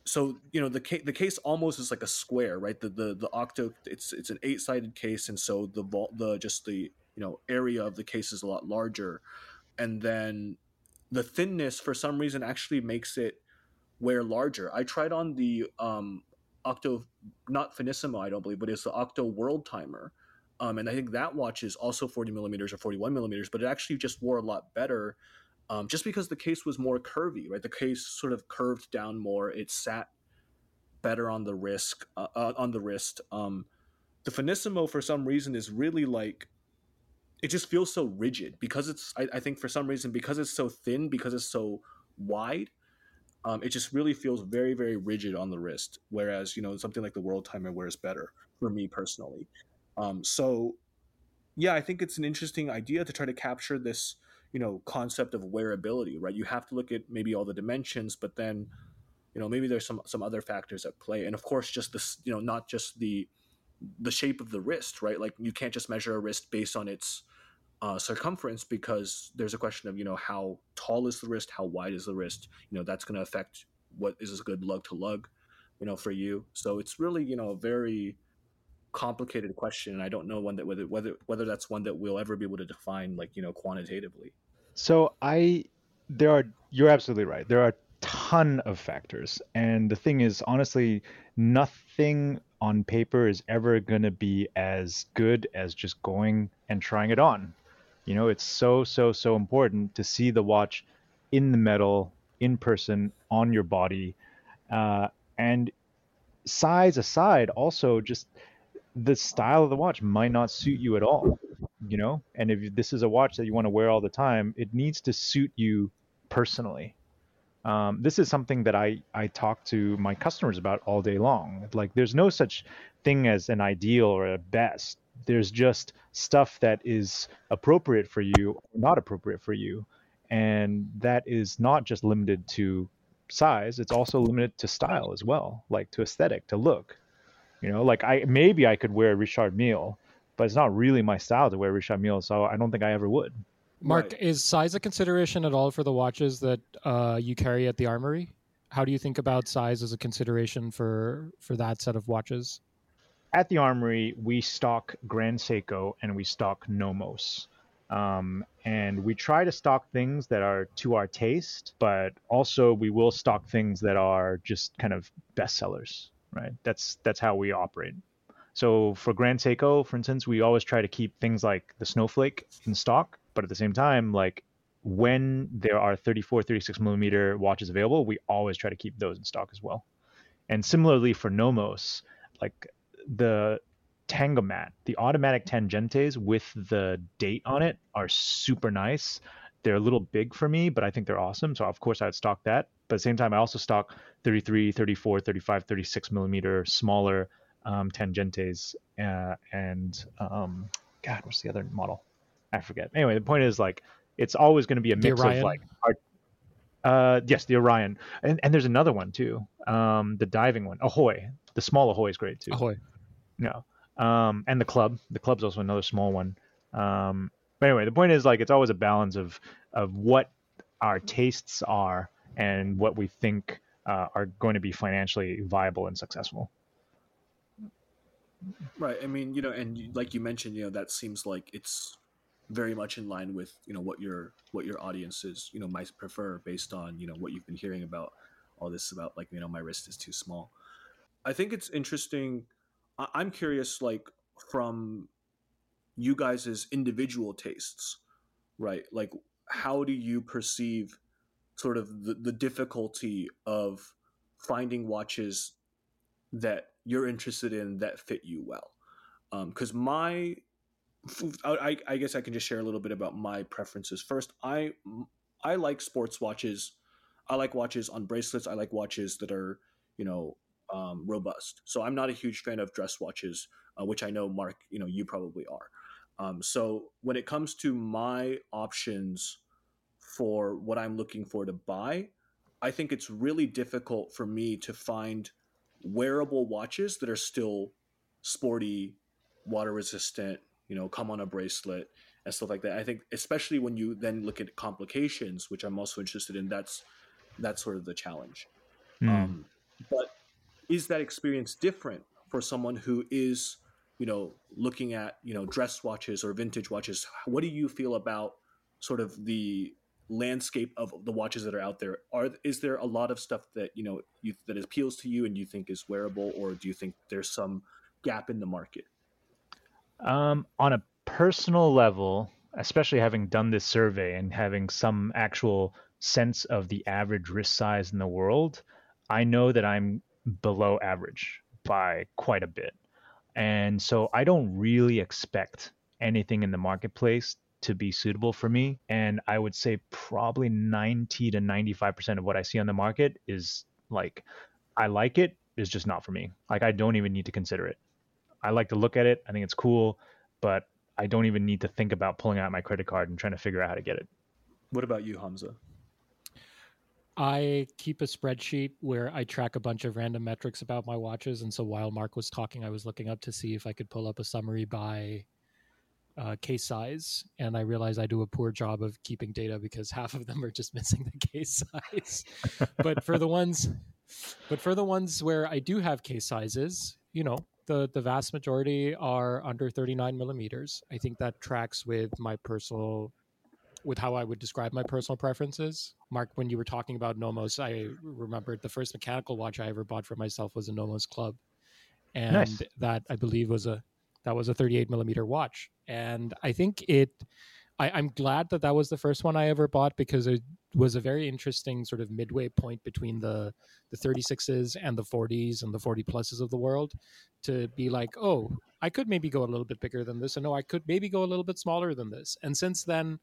So you know the case the case almost is like a square, right? The the the octo it's it's an eight sided case, and so the vault the just the you know area of the case is a lot larger, and then the thinness for some reason actually makes it wear larger. I tried on the um octo not finissimo I don't believe, but it's the octo world timer, um, and I think that watch is also 40 millimeters or 41 millimeters, but it actually just wore a lot better um, just because the case was more curvy, right? The case sort of curved down more. It sat better on the wrist. Uh, uh, on the wrist. Um, the Finissimo, for some reason, is really like it just feels so rigid because it's. I, I think for some reason because it's so thin, because it's so wide, um, it just really feels very very rigid on the wrist. Whereas you know something like the World Timer wears better for me personally. Um, so, yeah, I think it's an interesting idea to try to capture this, you know, concept of wearability, right? You have to look at maybe all the dimensions, but then, you know, maybe there's some some other factors at play, and of course, just this, you know, not just the the shape of the wrist, right? Like you can't just measure a wrist based on its uh, circumference because there's a question of you know how tall is the wrist, how wide is the wrist. You know that's going to affect what is a good lug to lug, you know, for you. So it's really you know a very complicated question and i don't know one that whether whether whether that's one that we'll ever be able to define like you know quantitatively so i there are you're absolutely right. There are a ton of factors. And the thing is honestly nothing on paper is ever going to be as good as just going and trying it on. You know it's so so so important to see the watch in the metal in person on your body. Uh, and size aside also just the style of the watch might not suit you at all you know and if this is a watch that you want to wear all the time it needs to suit you personally. Um, this is something that I, I talk to my customers about all day long. Like there's no such thing as an ideal or a best. There's just stuff that is appropriate for you or not appropriate for you. And that is not just limited to size it's also limited to style as well like to aesthetic to look. You know, like I maybe I could wear a Richard Mille, but it's not really my style to wear Richard Mille, so I don't think I ever would. Mark, right. is size a consideration at all for the watches that uh, you carry at the Armoury? How do you think about size as a consideration for for that set of watches? At the Armoury, we stock Grand Seiko and we stock Nomos. Um, and we try to stock things that are to our taste, but also we will stock things that are just kind of bestsellers right? That's that's how we operate. So for Grand Seiko, for instance, we always try to keep things like the Snowflake in stock, but at the same time, like when there are 34, 36 millimeter watches available, we always try to keep those in stock as well. And similarly for Nomos, like the Tangomat, the automatic tangentes with the date on it are super nice. They're a little big for me, but I think they're awesome. So of course I'd stock that. But at the same time, I also stock 33, 34, 35, 36 millimeter smaller um, tangentes. Uh, and um, God, what's the other model? I forget. Anyway, the point is like it's always going to be a mix of like art. Uh, yes, the Orion, and and there's another one too. Um, the diving one, Ahoy. The small Ahoy is great too. Ahoy. No. Um, and the club. The club's also another small one. Um, but anyway, the point is like it's always a balance of of what our tastes are and what we think uh, are going to be financially viable and successful. Right. I mean, you know, and like you mentioned, you know, that seems like it's very much in line with you know what your what your audiences you know might prefer based on you know what you've been hearing about all this about like you know my wrist is too small. I think it's interesting. I- I'm curious, like from you guys' individual tastes, right? Like, how do you perceive sort of the, the difficulty of finding watches that you're interested in that fit you well? Because um, my, I, I guess I can just share a little bit about my preferences. First, I I like sports watches. I like watches on bracelets. I like watches that are, you know, um, robust. So I'm not a huge fan of dress watches, uh, which I know, Mark, you know, you probably are. Um, so when it comes to my options for what I'm looking for to buy, I think it's really difficult for me to find wearable watches that are still sporty, water resistant, you know, come on a bracelet and stuff like that. I think especially when you then look at complications, which I'm also interested in, that's that's sort of the challenge. Mm. Um, but is that experience different for someone who is you know, looking at, you know, dress watches or vintage watches, what do you feel about sort of the landscape of the watches that are out there? Are is there a lot of stuff that, you know, you, that appeals to you and you think is wearable or do you think there's some gap in the market? Um, on a personal level, especially having done this survey and having some actual sense of the average wrist size in the world, I know that I'm below average by quite a bit. And so I don't really expect anything in the marketplace to be suitable for me. And I would say probably 90 to 95% of what I see on the market is like, I like it, is just not for me. Like, I don't even need to consider it. I like to look at it, I think it's cool, but I don't even need to think about pulling out my credit card and trying to figure out how to get it. What about you, Hamza? I keep a spreadsheet where I track a bunch of random metrics about my watches. And so while Mark was talking, I was looking up to see if I could pull up a summary by uh, case size. And I realize I do a poor job of keeping data because half of them are just missing the case size. but for the ones, but for the ones where I do have case sizes, you know, the, the vast majority are under 39 millimeters. I think that tracks with my personal with how I would describe my personal preferences. Mark, when you were talking about Nomos, I remembered the first mechanical watch I ever bought for myself was a Nomos Club, and nice. that I believe was a that was a 38 millimeter watch, and I think it. I, I'm glad that that was the first one I ever bought because it was a very interesting sort of midway point between the the 36s and the 40s and the 40 pluses of the world to be like, oh, I could maybe go a little bit bigger than this, and no, I could maybe go a little bit smaller than this. And since then,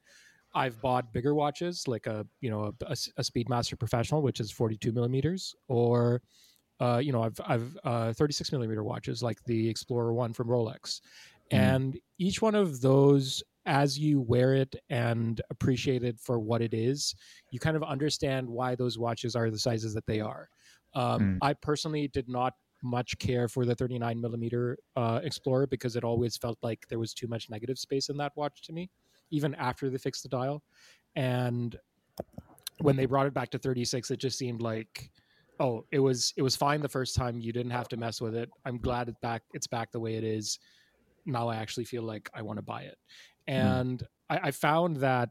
I've bought bigger watches, like a you know a, a Speedmaster Professional, which is 42 millimeters, or uh, you know I've I've uh, 36 millimeter watches like the Explorer One from Rolex, mm. and each one of those, as you wear it and appreciate it for what it is, you kind of understand why those watches are the sizes that they are. Um, mm. I personally did not much care for the 39 millimeter uh, Explorer because it always felt like there was too much negative space in that watch to me even after they fixed the dial. And when they brought it back to 36, it just seemed like, oh, it was it was fine the first time. You didn't have to mess with it. I'm glad it's back. It's back the way it is. Now I actually feel like I want to buy it. Hmm. And mm. I, I found that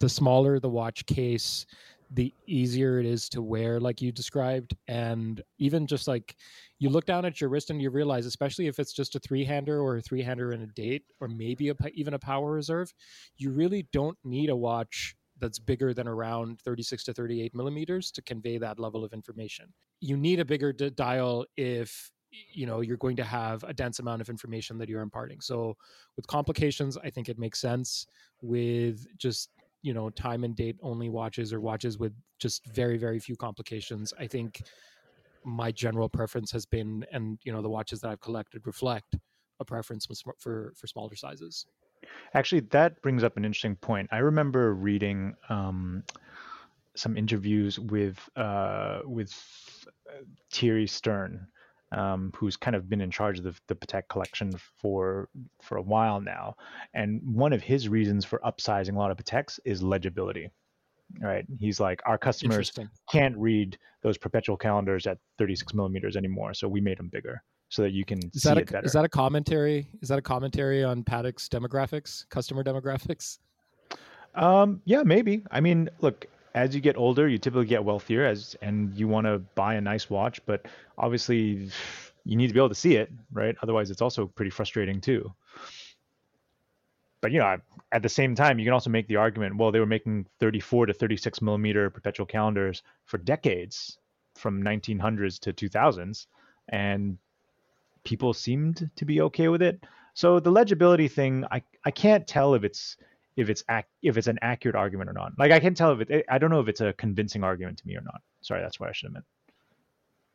the smaller the watch case, the easier it is to wear like you described and even just like you look down at your wrist and you realize especially if it's just a three-hander or a three-hander and a date or maybe a, even a power reserve you really don't need a watch that's bigger than around 36 to 38 millimeters to convey that level of information. You need a bigger d- dial if you know you're going to have a dense amount of information that you're imparting. So with complications i think it makes sense. With just you know time and date only watches or watches with just very very few complications i think my general preference has been and you know the watches that i've collected reflect a preference for for smaller sizes actually that brings up an interesting point i remember reading um, some interviews with uh, with uh, Thierry Stern um, who's kind of been in charge of the, the Patek collection for for a while now. And one of his reasons for upsizing a lot of Pateks is legibility. Right? He's like, our customers can't read those perpetual calendars at 36 millimeters anymore, so we made them bigger so that you can is see that a, it better. Is that a commentary? Is that a commentary on Patek's demographics, customer demographics? Um, yeah, maybe. I mean, look, as you get older, you typically get wealthier as and you want to buy a nice watch, but obviously you need to be able to see it, right? Otherwise, it's also pretty frustrating too. But you know, at the same time, you can also make the argument, well, they were making 34 to 36 millimeter perpetual calendars for decades, from 1900s to 2000s, and people seemed to be okay with it. So the legibility thing, I I can't tell if it's if it's ac- if it's an accurate argument or not. Like I can tell if it, I don't know if it's a convincing argument to me or not. Sorry, that's what I should have meant.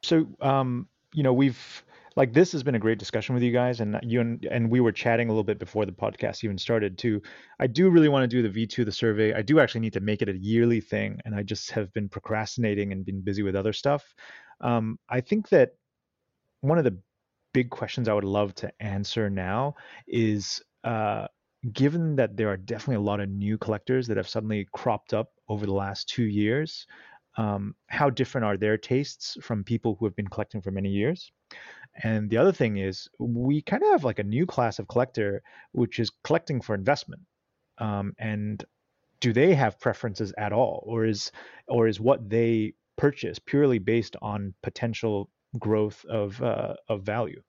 So, um, you know, we've like this has been a great discussion with you guys, and you and, and we were chatting a little bit before the podcast even started too. I do really want to do the V2 the survey. I do actually need to make it a yearly thing, and I just have been procrastinating and been busy with other stuff. Um, I think that one of the big questions I would love to answer now is uh, given that there are definitely a lot of new collectors that have suddenly cropped up over the last two years, um, how different are their tastes from people who have been collecting for many years? And the other thing is, we kind of have like a new class of collector, which is collecting for investment. Um, and do they have preferences at all, or is or is what they purchase purely based on potential growth of uh, of value?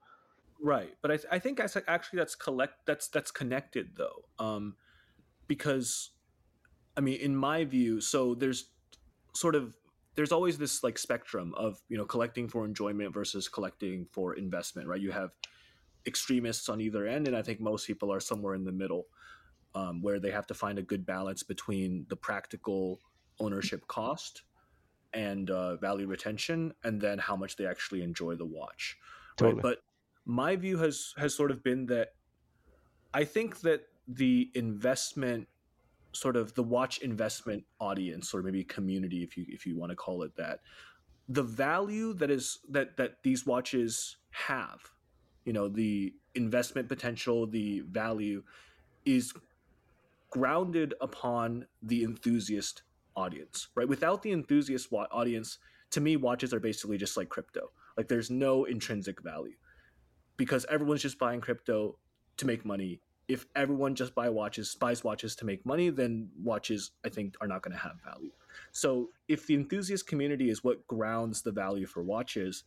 Right, but I, th- I think actually that's collect that's that's connected though, um, because I mean, in my view, so there's sort of there's always this like spectrum of you know collecting for enjoyment versus collecting for investment, right? You have extremists on either end, and I think most people are somewhere in the middle, um, where they have to find a good balance between the practical ownership cost and uh, value retention, and then how much they actually enjoy the watch. Totally. Right? But my view has has sort of been that I think that the investment sort of the watch investment audience or maybe community if you if you want to call it that the value that is that that these watches have you know the investment potential the value is grounded upon the enthusiast audience right without the enthusiast audience to me watches are basically just like crypto like there's no intrinsic value because everyone's just buying crypto to make money. If everyone just buy watches, buys watches to make money, then watches I think are not going to have value. So if the enthusiast community is what grounds the value for watches,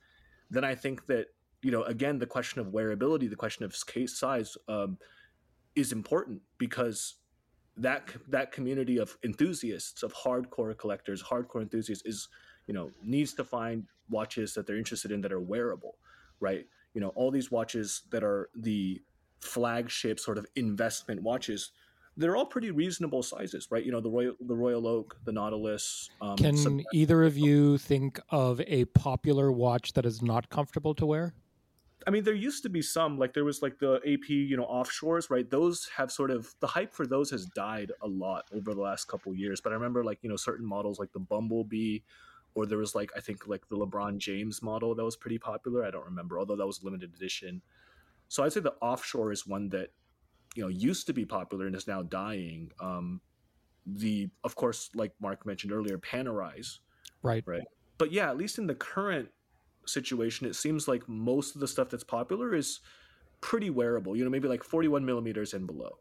then I think that you know again the question of wearability, the question of case size um, is important because that that community of enthusiasts of hardcore collectors, hardcore enthusiasts is you know needs to find watches that they're interested in that are wearable, right? you know all these watches that are the flagship sort of investment watches they're all pretty reasonable sizes right you know the royal the royal oak the nautilus um, can either of you think of a popular watch that is not comfortable to wear I mean, there used to be some like there was like the AP, you know, offshores, right? Those have sort of the hype for those has died a lot over the last couple years. But I remember like you know certain models like the Bumblebee or there was like I think like the LeBron James model that was pretty popular. I don't remember, although that was limited edition. So I'd say the offshore is one that you know used to be popular and is now dying. Um, the of course, like Mark mentioned earlier, Panerais, right, right. But yeah, at least in the current situation, it seems like most of the stuff that's popular is pretty wearable. You know, maybe like 41 millimeters and below.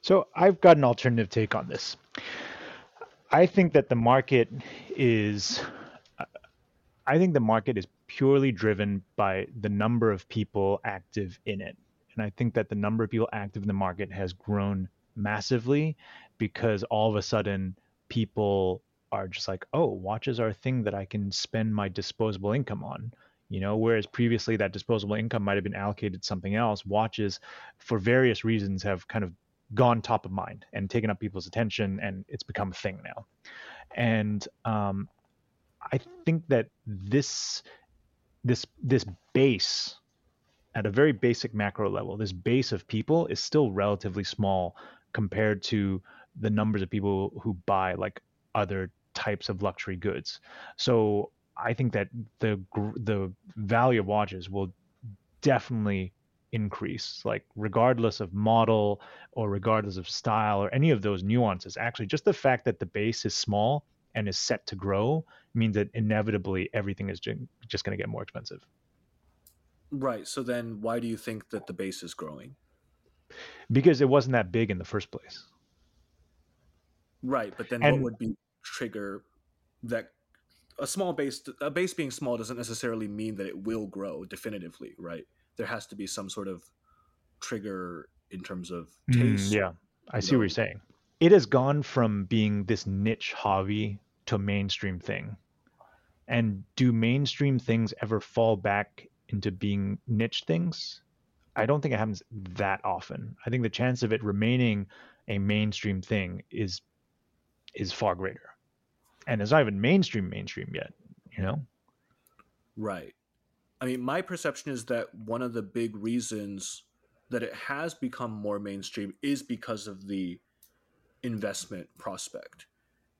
So I've got an alternative take on this. I think that the market is I think the market is purely driven by the number of people active in it. And I think that the number of people active in the market has grown massively because all of a sudden people are just like, oh, watches are a thing that I can spend my disposable income on. you know whereas previously that disposable income might have been allocated to something else watches for various reasons have kind of gone top of mind and taken up people's attention and it's become a thing now and um, i think that this this this base at a very basic macro level this base of people is still relatively small compared to the numbers of people who buy like other types of luxury goods. So I think that the the value of watches will definitely increase like regardless of model or regardless of style or any of those nuances. Actually just the fact that the base is small and is set to grow means that inevitably everything is just going to get more expensive. Right. So then why do you think that the base is growing? Because it wasn't that big in the first place. Right. But then and, what would be trigger that a small base a base being small doesn't necessarily mean that it will grow definitively right? There has to be some sort of trigger in terms of mm, taste mm, yeah i see know. what you're saying. It has gone from being this niche hobby to a mainstream thing. And do mainstream things ever fall back into being niche things? I don't think it happens that often. I think the chance of it remaining a mainstream thing is is far greater and it's not even mainstream mainstream yet you know? Right. I mean my perception is that one of the big reasons that it has become more mainstream is because of the investment prospect.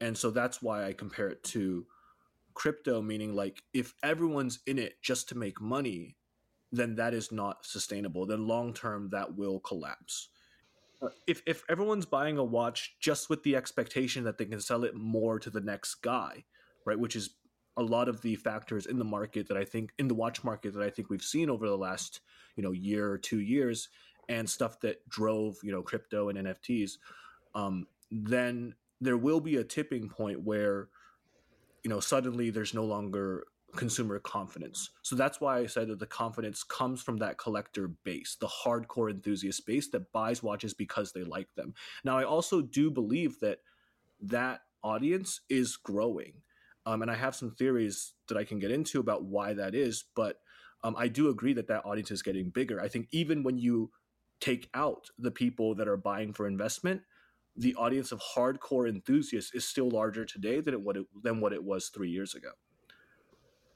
And so that's why i compare it to crypto meaning like if everyone's in it just to make money then that is not sustainable. Then long term that will collapse if if everyone's buying a watch just with the expectation that they can sell it more to the next guy, right? Which is a lot of the factors in the market that I think in the watch market that I think we've seen over the last you know year or two years, and stuff that drove you know crypto and NFTs. Um, then there will be a tipping point where you know suddenly there's no longer consumer confidence. So that's why I said that the confidence comes from that collector base, the hardcore enthusiast base that buys watches because they like them. Now, I also do believe that that audience is growing. Um, and I have some theories that I can get into about why that is, but um, I do agree that that audience is getting bigger. I think even when you take out the people that are buying for investment, the audience of hardcore enthusiasts is still larger today than it, what it, than what it was three years ago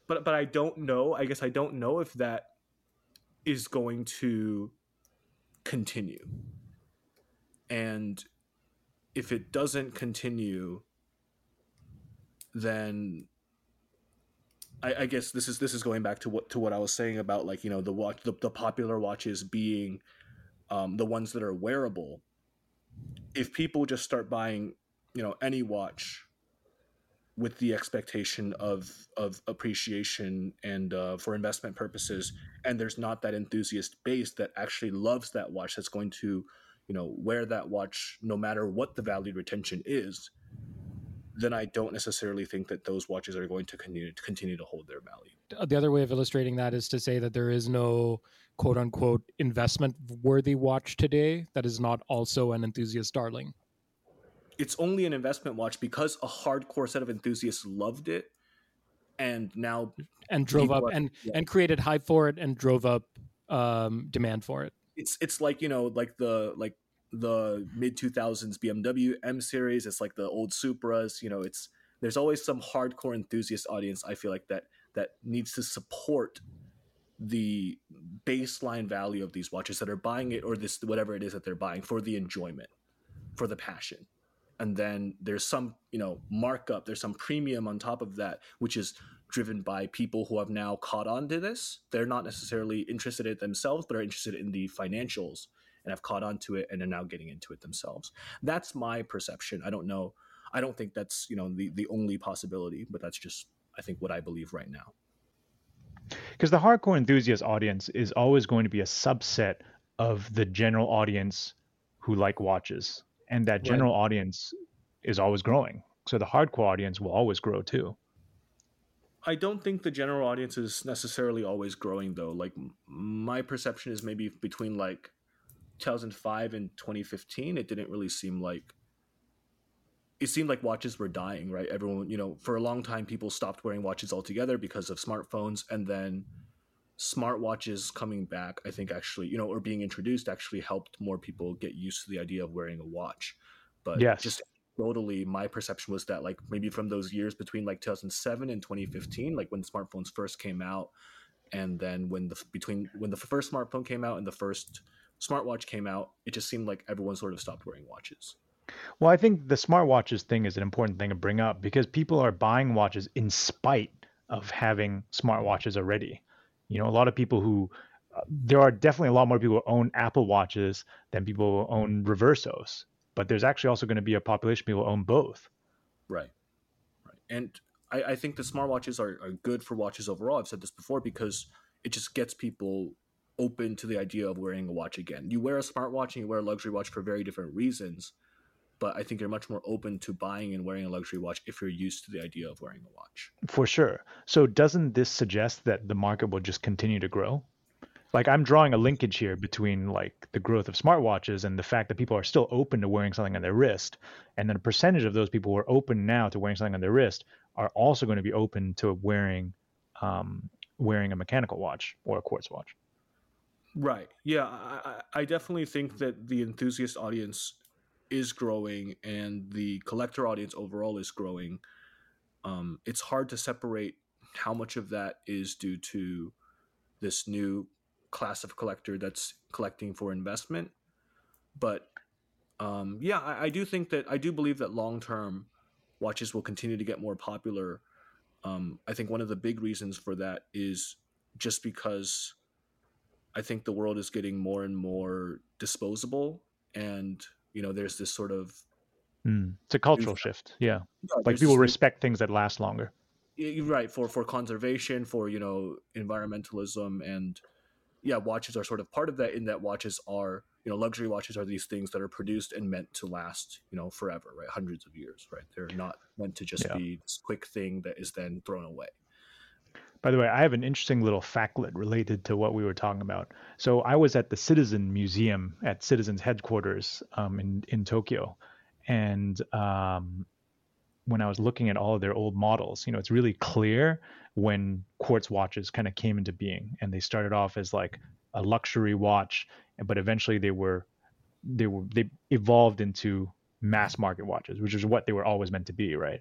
but but I don't know. I guess I don't know if that is going to continue. And if it doesn't continue, then I, I, guess this is this is going back to what to what I was saying about like you know the watch the, the popular watches being um, the ones that are wearable. If people just start buying you know any watch with the expectation of of appreciation and uh, for investment purposes. And there's not that enthusiast base that actually loves that watch that's going to you know wear that watch no matter what the value retention is then i don't necessarily think that those watches are going to continue to continue to hold their value. The other way of illustrating that is to say that there is no quote unquote investment worthy watch today that is not also an enthusiast darling it's only an investment watch because a hardcore set of enthusiasts loved it and now and drove up are, and yeah. and created hype for it and drove up um, demand for it. It's it's like you know like the like the mid 2000s BMW M series. It's like the old Supras you know it's there's always some hardcore enthusiast audience I feel like that that needs to support the baseline value of these watches that are buying it or this whatever it is that they're buying for the enjoyment for the passion and then there's some you know markup there's some premium on top of that which is driven by people who have now caught on to this. They're not necessarily interested in it themselves but are interested in the financials and have caught on to it and are now getting into it themselves. That's my perception. I don't know. I don't think that's you know the, the only possibility but that's just i think what i believe right now. Because the hardcore enthusiast audience is always going to be a subset of the general audience who like watches and that general right. audience is always growing. So the hardcore audience will always grow too. I don't think the general audience is necessarily always growing though. Like my perception is maybe between like 2005 and 2015, it didn't really seem like it seemed like watches were dying, right? Everyone, you know, for a long time people stopped wearing watches altogether because of smartphones and then smartwatches coming back, I think actually, you know, or being introduced actually helped more people get used to the idea of wearing a watch. But yes. just totally, my perception was that like maybe from those years between like 2007 and 2015, like when smartphones first came out, and then when the between when the first smartphone came out and the first smartwatch came out, it just seemed like everyone sort of stopped wearing watches. Well, I think the smartwatches thing is an important thing to bring up because people are buying watches in spite of having smartwatches already. You know, a lot of people who uh, there are definitely a lot more people who own Apple watches than people who own Reversos, but there's actually also going to be a population of people who own both. Right, right, and I, I think the smartwatches are, are good for watches overall. I've said this before because it just gets people open to the idea of wearing a watch again. You wear a smartwatch and you wear a luxury watch for very different reasons, but I think you're much more open to buying and wearing a luxury watch if you're used to the idea of wearing a watch. For sure. So doesn't this suggest that the market will just continue to grow? Like I'm drawing a linkage here between like the growth of smartwatches and the fact that people are still open to wearing something on their wrist, and then a percentage of those people who are open now to wearing something on their wrist are also going to be open to wearing um, wearing a mechanical watch or a quartz watch. Right. Yeah, I, I definitely think that the enthusiast audience is growing and the collector audience overall is growing. Um, it's hard to separate how much of that is due to this new class of collector that's collecting for investment. But um, yeah, I, I, do think that I do believe that long term watches will continue to get more popular. Um, I think one of the big reasons for that is just because I think the world is getting more and more disposable, and you know, there's this sort of mm. it's a cultural shift. Yeah, yeah like people respect things that last longer. Right for for conservation, for you know, environmentalism, and yeah, watches are sort of part of that. In that watches are you know, luxury watches are these things that are produced and meant to last, you know, forever, right? Hundreds of years, right? They're not meant to just yeah. be this quick thing that is then thrown away. By the way, I have an interesting little factlet related to what we were talking about. So I was at the Citizen Museum at Citizen's headquarters um, in in Tokyo, and um, when I was looking at all of their old models, you know, it's really clear when quartz watches kind of came into being, and they started off as like a luxury watch, but eventually they were they were they evolved into mass market watches, which is what they were always meant to be, right?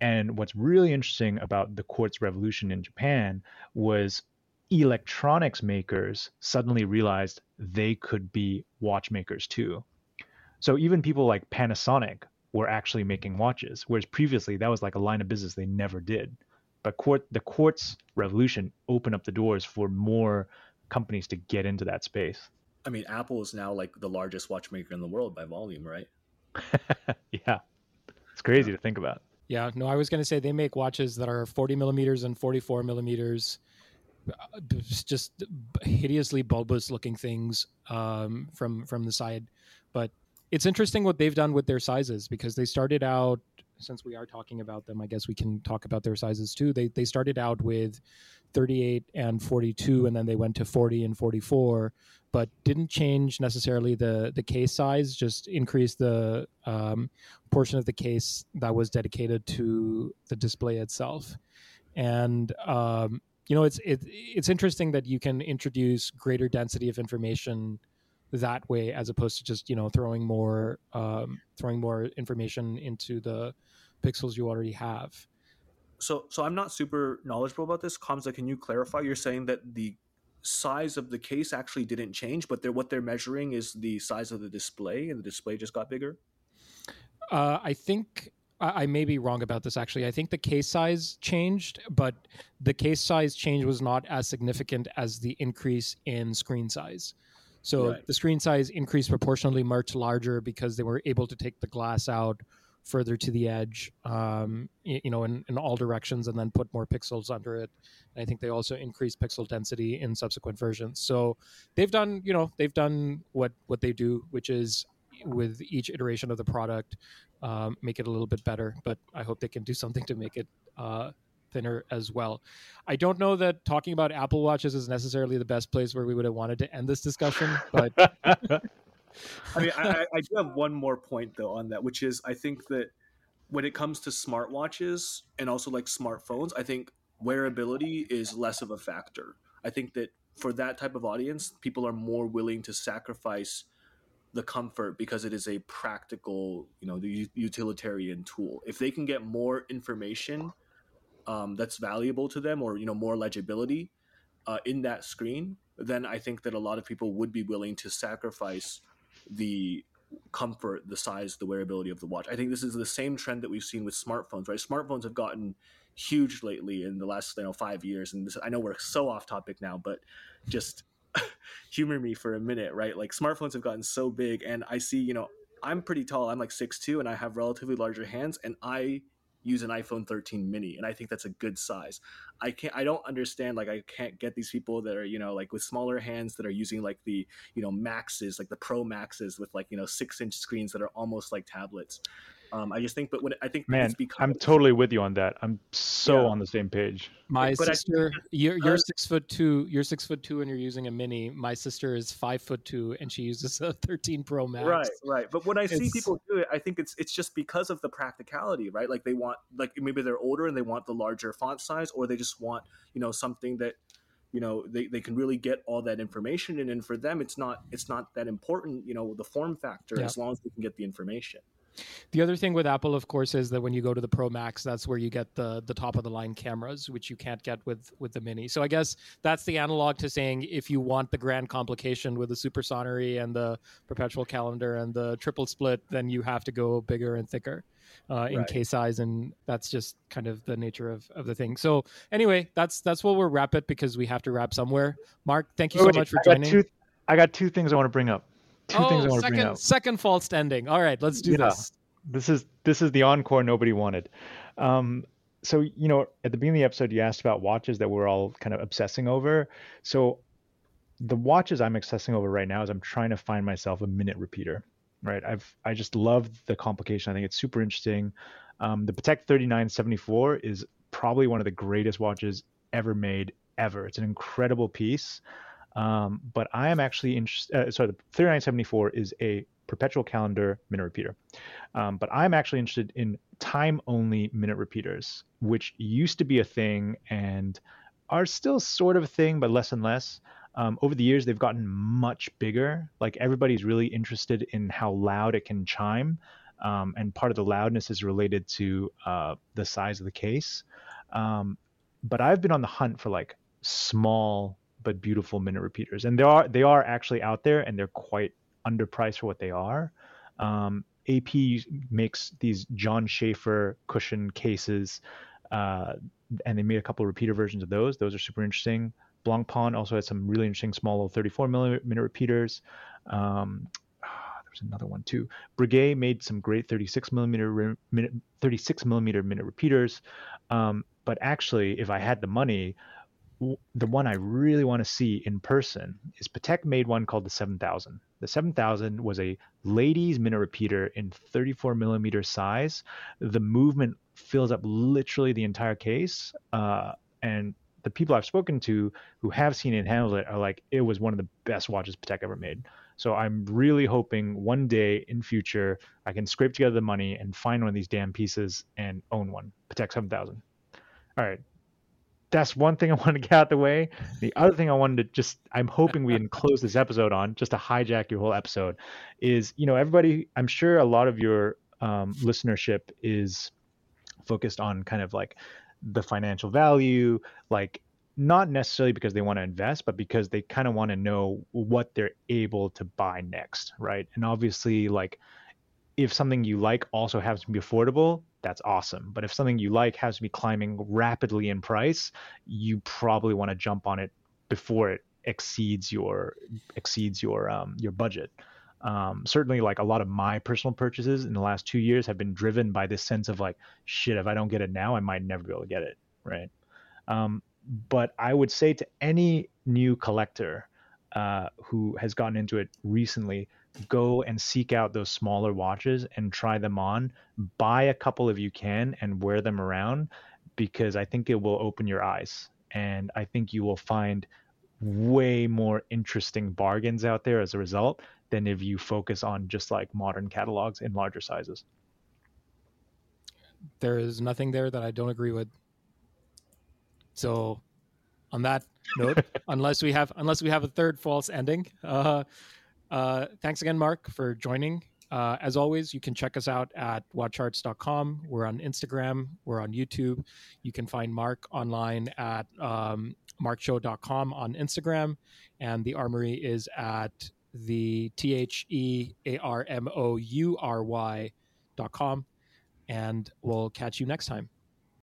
And what's really interesting about the quartz revolution in Japan was electronics makers suddenly realized they could be watchmakers too. So even people like Panasonic were actually making watches, whereas previously that was like a line of business they never did. But quart- the quartz revolution opened up the doors for more companies to get into that space. I mean, Apple is now like the largest watchmaker in the world by volume, right? yeah, it's crazy yeah. to think about. Yeah, no, I was going to say they make watches that are 40 millimeters and 44 millimeters, uh, just hideously bulbous looking things um, from from the side. But it's interesting what they've done with their sizes because they started out. Since we are talking about them, I guess we can talk about their sizes too. They they started out with 38 and 42, and then they went to 40 and 44 but didn't change necessarily the the case size. Just increased the um, portion of the case that was dedicated to the display itself. And um, you know, it's it, it's interesting that you can introduce greater density of information that way, as opposed to just you know throwing more um, throwing more information into the pixels you already have. So, so I'm not super knowledgeable about this. Hamza, can you clarify? You're saying that the size of the case actually didn't change, but they're, what they're measuring is the size of the display, and the display just got bigger. Uh, I think I, may be wrong about this. Actually, I think the case size changed, but the case size change was not as significant as the increase in screen size. So right. the screen size increased proportionally much larger because they were able to take the glass out further to the edge, um, you know, in, in all directions, and then put more pixels under it. And I think they also increase pixel density in subsequent versions. So they've done, you know, they've done what what they do, which is with each iteration of the product, um, make it a little bit better. But I hope they can do something to make it. Uh, thinner as well. I don't know that talking about Apple Watches is necessarily the best place where we would have wanted to end this discussion, but I mean, I, I, do have one more point though on that, which is I think that when it comes to smartwatches and also like smartphones, I think wearability is less of a factor. I think that for that type of audience, people are more willing to sacrifice the comfort because it is a practical, you know, the utilitarian tool. If they can get more information um, that's valuable to them, or you know, more legibility uh, in that screen, then I think that a lot of people would be willing to sacrifice the comfort, the size, the wearability of the watch. I think this is the same trend that we've seen with smartphones, right? Smartphones have gotten huge lately in the last you know five years, and this, I know we're so off topic now, but just humor me for a minute, right? Like smartphones have gotten so big, and I see, you know, I'm pretty tall. I'm like six two, and I have relatively larger hands, and I use an iPhone 13 mini and I think that's a good size. I can't I don't understand like I can't get these people that are, you know, like with smaller hands that are using like the, you know, maxes, like the Pro Maxes with like, you know, 6-inch screens that are almost like tablets. Um, I just think, but when I think, man, I'm totally with you on that. I'm so yeah. on the same page. My but sister, I, you're, you're six foot two. You're six foot two, and you're using a mini. My sister is five foot two, and she uses a 13 Pro Max. Right, right. But when I it's, see people do it, I think it's it's just because of the practicality, right? Like they want, like maybe they're older and they want the larger font size, or they just want, you know, something that you know they, they can really get all that information in and for them it's not it's not that important you know the form factor yeah. as long as they can get the information the other thing with Apple, of course, is that when you go to the Pro Max, that's where you get the the top of the line cameras, which you can't get with with the Mini. So I guess that's the analog to saying if you want the grand complication with the Super Sonnerie and the perpetual calendar and the triple split, then you have to go bigger and thicker. Uh, in right. case size, and that's just kind of the nature of, of the thing. So anyway, that's that's what we'll wrap it because we have to wrap somewhere. Mark, thank you so much for I joining. Two, I got two things I want to bring up two oh, things I want second, to bring up. Second false ending. All right, let's do yeah, this. This is this is the encore nobody wanted. Um, so you know, at the beginning of the episode, you asked about watches that we're all kind of obsessing over. So the watches I'm obsessing over right now is I'm trying to find myself a minute repeater. Right, I've I just love the complication. I think it's super interesting. Um, the Patek 3974 is probably one of the greatest watches ever made ever. It's an incredible piece. Um, but I am actually interested. Uh, sorry, the 3974 is a perpetual calendar minute repeater. Um, but I'm actually interested in time only minute repeaters, which used to be a thing and are still sort of a thing, but less and less. Um, over the years, they've gotten much bigger. Like everybody's really interested in how loud it can chime. Um, and part of the loudness is related to uh, the size of the case. Um, but I've been on the hunt for like small but beautiful minute repeaters, and they are they are actually out there, and they're quite underpriced for what they are. Um, AP makes these John Schaefer cushion cases, uh, and they made a couple repeater versions of those. Those are super interesting. Blancpain also has some really interesting small little 34 millimeter repeaters. Um, ah, another one too. Breguet made some great 36 millimeter minute, 36 millimeter minute repeaters. Um, but actually, if I had the money, the one I really want to see in person is Patek made one called the 7000. The 7000 was a ladies minute repeater in 34 millimeter size. The movement fills up literally the entire case. Uh, and the people I've spoken to who have seen it and handled it are like, it was one of the best watches Patek ever made. So I'm really hoping one day in future I can scrape together the money and find one of these damn pieces and own one. Patek 7000. All right, that's one thing I wanted to get out the way. The other thing I wanted to just, I'm hoping we can close this episode on, just to hijack your whole episode, is you know everybody. I'm sure a lot of your um, listenership is focused on kind of like the financial value, like not necessarily because they want to invest, but because they kind of want to know what they're able to buy next, right? And obviously, like if something you like also happens to be affordable, that's awesome. But if something you like has to be climbing rapidly in price, you probably want to jump on it before it exceeds your exceeds your um, your budget. Um, certainly, like a lot of my personal purchases in the last two years have been driven by this sense of like, shit, if I don't get it now, I might never be able to get it, right? Um, but I would say to any new collector uh, who has gotten into it recently, go and seek out those smaller watches and try them on. Buy a couple if you can and wear them around because I think it will open your eyes. And I think you will find way more interesting bargains out there as a result than if you focus on just like modern catalogs in larger sizes. There is nothing there that I don't agree with. So on that note, unless we have unless we have a third false ending. Uh, uh, thanks again, Mark, for joining. Uh, as always, you can check us out at watchcharts.com. We're on Instagram. We're on YouTube. You can find Mark online at um, markshow.com on Instagram. And the Armoury is at the T H E A R M O U R Y dot com. And we'll catch you next time.